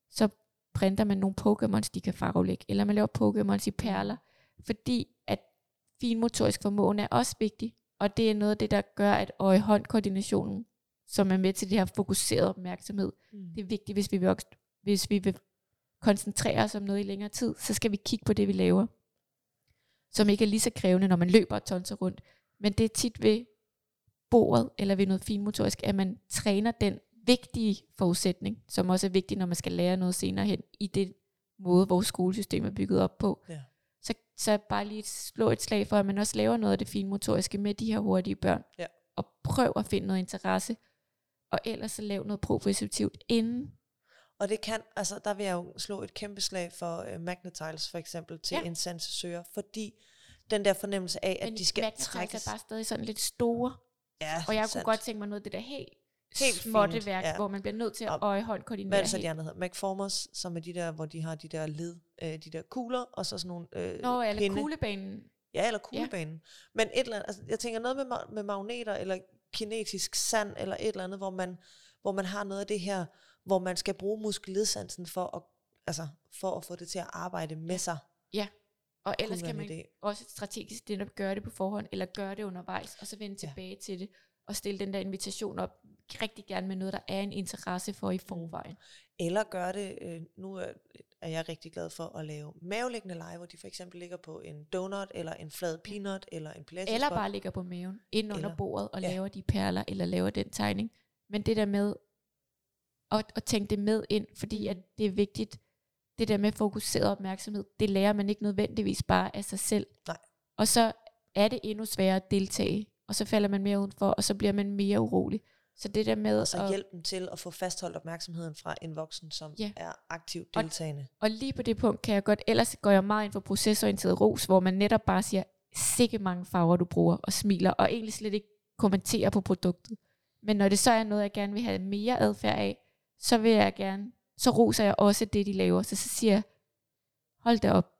så printer man nogle Pokémons, de kan farvelægge, eller man laver Pokémons i perler, fordi at finmotorisk formåen er også vigtig, og det er noget af det, der gør, at øje-hånd-koordinationen, som er med til det her fokuserede opmærksomhed, mm. det er vigtigt, hvis vi, vil, hvis vi vil koncentrere os om noget i længere tid, så skal vi kigge på det, vi laver, som ikke er lige så krævende, når man løber og tonser rundt. Men det er tit ved bordet, eller ved noget finmotorisk, at man træner den vigtige forudsætning, som også er vigtig, når man skal lære noget senere hen, i det måde, vores skolesystem er bygget op på. Ja. Så, så bare lige slå et slag for, at man også laver noget af det finmotoriske med de her hurtige børn. Ja. Og prøv at finde noget interesse, og ellers så lav noget proprioceptivt inden. Og det kan, altså der vil jeg jo slå et kæmpe slag for uh, Magnetiles for eksempel til ja. en sansesøger, fordi den der fornemmelse af, at Men de skal trækkes. er bare stadig sådan lidt store. Ja, og jeg sandt. kunne godt tænke mig noget af det der helt helt småtte værk, ja. hvor man bliver nødt til at øjehånd koordinere Hvad er det så, de andre hedder? McFormers, som er de der, hvor de har de der led, øh, de der kugler, og så sådan nogle øh, Nå, eller pinde. kuglebanen. Ja, eller kuglebanen. Ja. Men et eller andet, altså, jeg tænker noget med, med magneter, eller kinetisk sand, eller et eller andet, hvor man, hvor man har noget af det her, hvor man skal bruge muskelledsansen for at, altså, for at få det til at arbejde med sig. Ja, og ellers kan man det. også strategisk det at gøre det på forhånd, eller gøre det undervejs, og så vende ja. tilbage til det, og stille den der invitation op, rigtig gerne med noget, der er en interesse for i forvejen. Eller gøre det, øh, nu er, jeg rigtig glad for at lave maveliggende lege, hvor de for eksempel ligger på en donut, eller en flad peanut, eller en pilates Eller bare ligger på maven, ind under bordet, og ja. laver de perler, eller laver den tegning. Men det der med at, at tænke det med ind, fordi at det er vigtigt, det der med fokuseret opmærksomhed, det lærer man ikke nødvendigvis bare af sig selv. Nej. Og så er det endnu sværere at deltage, og så falder man mere udenfor, og så bliver man mere urolig. Så det der med... Og så at, hjælp dem til at få fastholdt opmærksomheden fra en voksen, som ja. er aktivt deltagende. Og, og lige på det punkt kan jeg godt, ellers går jeg meget ind for procesorienteret ros, hvor man netop bare siger, sikke mange farver du bruger, og smiler, og egentlig slet ikke kommenterer på produktet. Men når det så er noget, jeg gerne vil have mere adfærd af, så vil jeg gerne, så roser jeg også det, de laver. Så, så siger jeg, hold da op,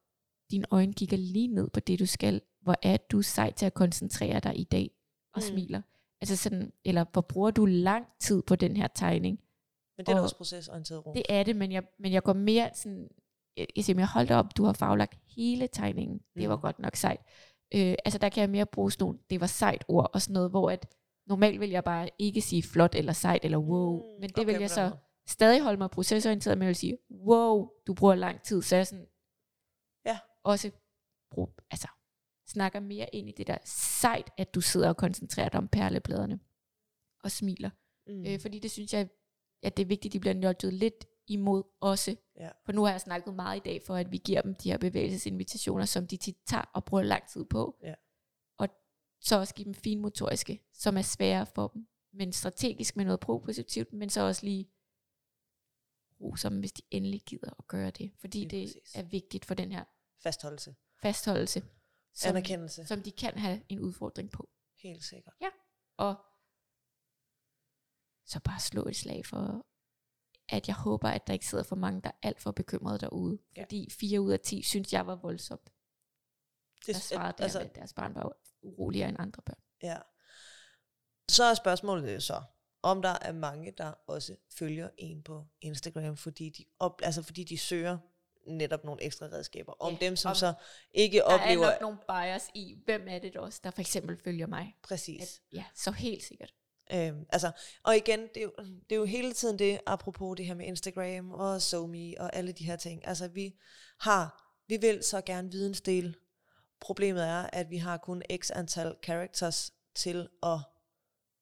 dine øjne kigger lige ned på det, du skal. Hvor er du sej til at koncentrere dig i dag, og mm. smiler. Altså sådan, eller hvor bruger du lang tid på den her tegning? Men det er og også procesorienteret rum. Det er det, men jeg, men jeg går mere sådan, jeg, jeg siger, jeg holdt op, du har faglagt hele tegningen. Det var mm. godt nok sejt. Øh, altså der kan jeg mere bruge sådan nogle, det var sejt ord, og sådan noget, hvor at, normalt vil jeg bare ikke sige flot eller sejt eller wow, mm, men det okay, vil jeg så stadig holde mig procesorienteret, men jeg vil sige, wow, du bruger lang tid, så jeg sådan, ja. også brug, altså snakker mere ind i det der sejt, at du sidder og koncentrerer dig om perlebladene og smiler. Mm. Øh, fordi det synes jeg, at det er vigtigt, at de bliver nørdet lidt imod også. Ja. For nu har jeg snakket meget i dag for, at vi giver dem de her bevægelsesinvitationer, som de tit tager og bruger lang tid på. Ja. Og så også give dem finmotoriske, som er svære for dem, men strategisk med noget propositivt, men så også lige rose dem, hvis de endelig gider at gøre det. Fordi det, det er vigtigt for den her fastholdelse. Fastholdelse som, Anerkendelse. som de kan have en udfordring på. Helt sikkert. Ja, og så bare slå et slag for, at jeg håber, at der ikke sidder for mange, der er alt for bekymrede derude. Ja. Fordi 4 ud af 10 synes jeg var voldsomt. Det, der svarede at, altså, at deres barn var uroligere end andre børn. Ja. Så er spørgsmålet så, om der er mange, der også følger en på Instagram, fordi de, op, altså fordi de søger netop nogle ekstra redskaber. Om ja, dem, som om så ikke der oplever... Der er nok nogle bias i, hvem er det også, der for eksempel følger mig. Præcis. At, ja, så helt sikkert. Øhm, altså, og igen, det er, jo, det er jo hele tiden det, apropos det her med Instagram og SoMe og alle de her ting. Altså, vi har, vi vil så gerne vidensdel. Problemet er, at vi har kun x antal characters til at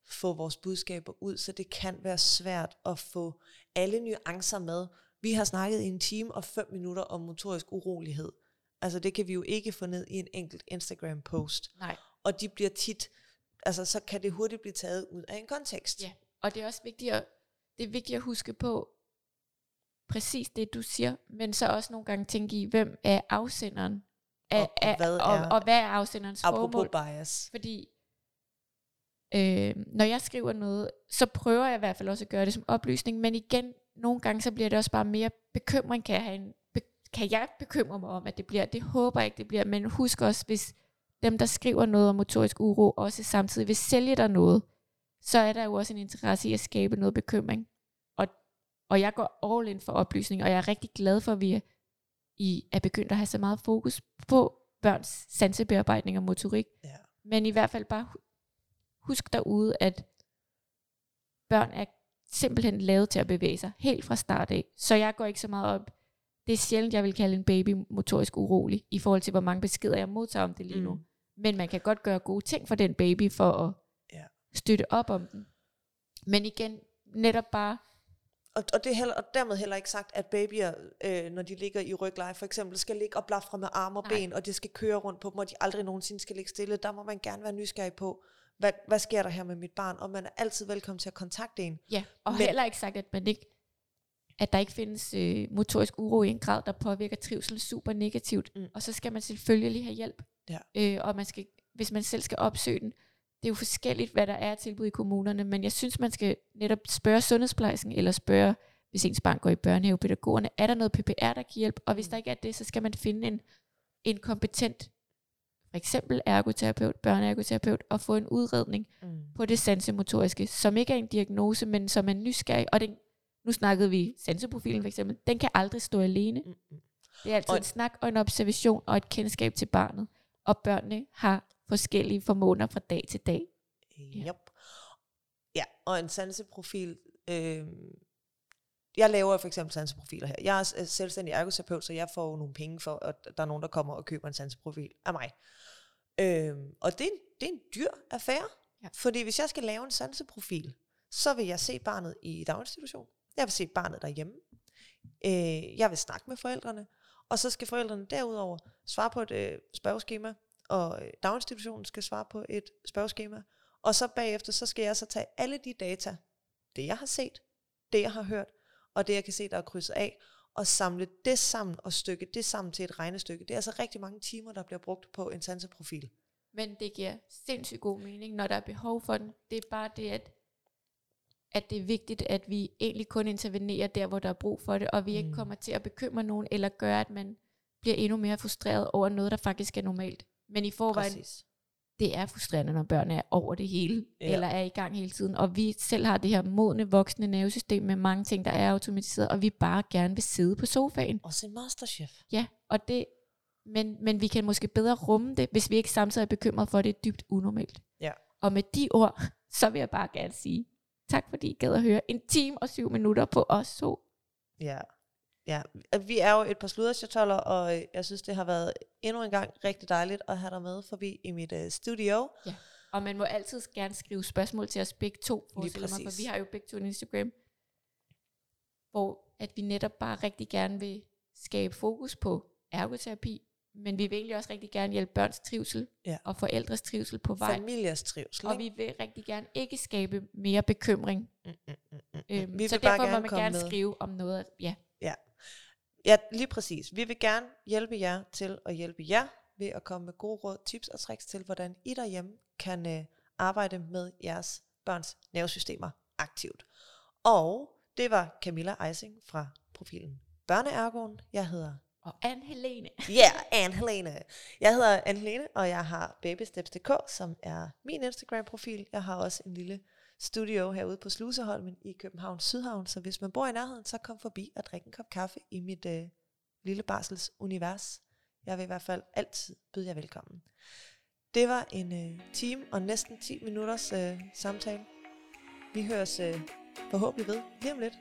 få vores budskaber ud, så det kan være svært at få alle nuancer med. Vi har snakket i en time og fem minutter om motorisk urolighed. Altså det kan vi jo ikke få ned i en enkelt Instagram-post. Nej. Og de bliver tit, altså så kan det hurtigt blive taget ud af en kontekst. Ja, og det er også vigtigt at, det er vigtigt at huske på, præcis det du siger, men så også nogle gange tænke i, hvem er afsenderen? Af, Og- og hvad og, er- og hvad er afsenderens Apropos formål? bias. Fordi øh, når jeg skriver noget, så prøver jeg i hvert fald også at gøre det som oplysning, men igen, nogle gange så bliver det også bare mere bekymring, kan jeg, have en, be, kan jeg bekymre mig om, at det bliver. Det håber jeg ikke, det bliver, men husk også, hvis dem, der skriver noget om motorisk uro, også samtidig vil sælge dig noget, så er der jo også en interesse i at skabe noget bekymring. Og, og jeg går all in for oplysning, og jeg er rigtig glad for, at vi er, I er begyndt at have så meget fokus på børns sansebearbejdning og motorik. Ja. Men i hvert fald bare hu- husk derude, at børn er simpelthen lavet til at bevæge sig helt fra start af. Så jeg går ikke så meget op. Det er sjældent, jeg vil kalde en baby motorisk urolig, i forhold til, hvor mange beskeder jeg modtager om det lige nu. Mm. Men man kan godt gøre gode ting for den baby, for at Ja. støtte op om den. Men igen, netop bare, Og, og, det er heller, og dermed heller ikke sagt, at babyer, øh, når de ligger i rygleje, for eksempel, skal ligge og blafre med arme og Nej. ben, og det skal køre rundt på dem, og de aldrig nogensinde skal ligge stille. Der må man gerne være nysgerrig på, hvad, hvad sker der her med mit barn? Og man er altid velkommen til at kontakte en. ja, og Men- heller ikke sagt, at man ikke at der ikke findes øh, motorisk uro i en grad, der påvirker trivsel super negativt. Mm. Og så skal man selvfølgelig have hjælp. Ja. Øh, og man skal, hvis man selv skal opsøge den, det er jo forskelligt, hvad der er tilbud i kommunerne, men jeg synes, man skal netop spørge sundhedsplejersken, eller spørge, hvis ens barn går i børnehave, pædagogerne, er der noget PPR, der kan hjælpe? Og hvis Mm. der ikke er det, så skal man finde en, en kompetent, eksempel ergoterapeut, børneergoterapeut, og få en udredning Mm. på det sansemotoriske, som ikke er en diagnose, men som er nysgerrig. Og den, nu snakkede vi sanseprofilen for eksempel, den kan aldrig stå alene. Mm. mm. Det er altid Og- en snak og en observation og et kendskab til barnet. Og børnene har forskellige formåner fra dag til dag. Ja. Yep. Ja, og en sanseprofil. Øh, jeg laver for eksempel sanseprofiler her. Jeg er er selvstændig ergoterapeut, så jeg får nogle penge for, at der er nogen, der kommer og køber en sanseprofil af mig. Øh, og det er, en, det er en dyr affære. Ja. Fordi hvis jeg skal lave en sanseprofil, så vil jeg se barnet i daginstitution. Jeg vil se barnet derhjemme. Øh, jeg vil snakke med forældrene. Og så skal forældrene derudover svare på et øh, spørgeskema, og øh, daginstitutionen skal svare på et spørgeskema. Og så bagefter, så skal jeg så tage alle de data, det jeg har set, det jeg har hørt, og det jeg kan se, der er krydset af, og samle det sammen og stykke det sammen til et regnestykke. Det er altså rigtig mange timer, der bliver brugt på en sanseprofil. Men det giver sindssygt god mening, når der er behov for den. Det er bare det, at, at det er vigtigt, at vi egentlig kun intervenerer der, hvor der er brug for det, og vi ikke Mm. kommer til at bekymre nogen, eller gøre, at man bliver endnu mere frustreret over noget, der faktisk er normalt. Men i forvejen, Præcis. Det er frustrerende, når børn er over det hele, Ja. eller er i gang hele tiden. Og vi selv har det her modne, voksne nervesystem med mange ting, der er automatiseret, og vi bare gerne vil sidde på sofaen. Også en masterchef. Ja, og det, men, men vi kan måske bedre rumme det, hvis vi ikke samtidig er bekymret for, at det er dybt unormalt. Ja. Og med de ord, så vil jeg bare gerne sige, tak fordi I gad at høre en time og syv minutter på os to. Ja. Ja. Vi er jo et par sluderchatoller, og øh, jeg synes, det har været endnu en gang rigtig dejligt at have dig med forbi i mit øh, studio. Og man må altid gerne skrive spørgsmål til os begge to, mig, for vi har jo begge to en Instagram, hvor at vi netop bare rigtig gerne vil skabe fokus på ergoterapi, men vi vil egentlig også rigtig gerne hjælpe børns trivsel Ja. og forældres trivsel på vej. Familiers trivsel. Og vi vil rigtig gerne ikke skabe mere bekymring. Mm, mm, mm, mm, Øhm, mm. Vi så derfor må man gerne med. skrive om noget. Ja, Ja, lige præcis. Vi vil gerne hjælpe jer til at hjælpe jer ved at komme med gode råd, tips og tricks til, hvordan I derhjemme kan øh, arbejde med jeres børns nervesystemer aktivt. Og det var Camilla Eising fra profilen Børneergoen. Jeg hedder og Anne-Helene. Ja, yeah, Anne Helene. Jeg hedder Anne Helene, og jeg har babysteps.dk, som er min Instagram-profil. Jeg har også en lille studio herude på Sluseholmen i København Sydhavn, så hvis man bor i nærheden, så kom forbi og drik en kop kaffe i mit øh, lille barsels univers. Jeg vil i hvert fald altid byde jer velkommen. Det var en øh, time og næsten 10 minutters øh, samtale. Vi høres øh, forhåbentlig ved lige om lidt.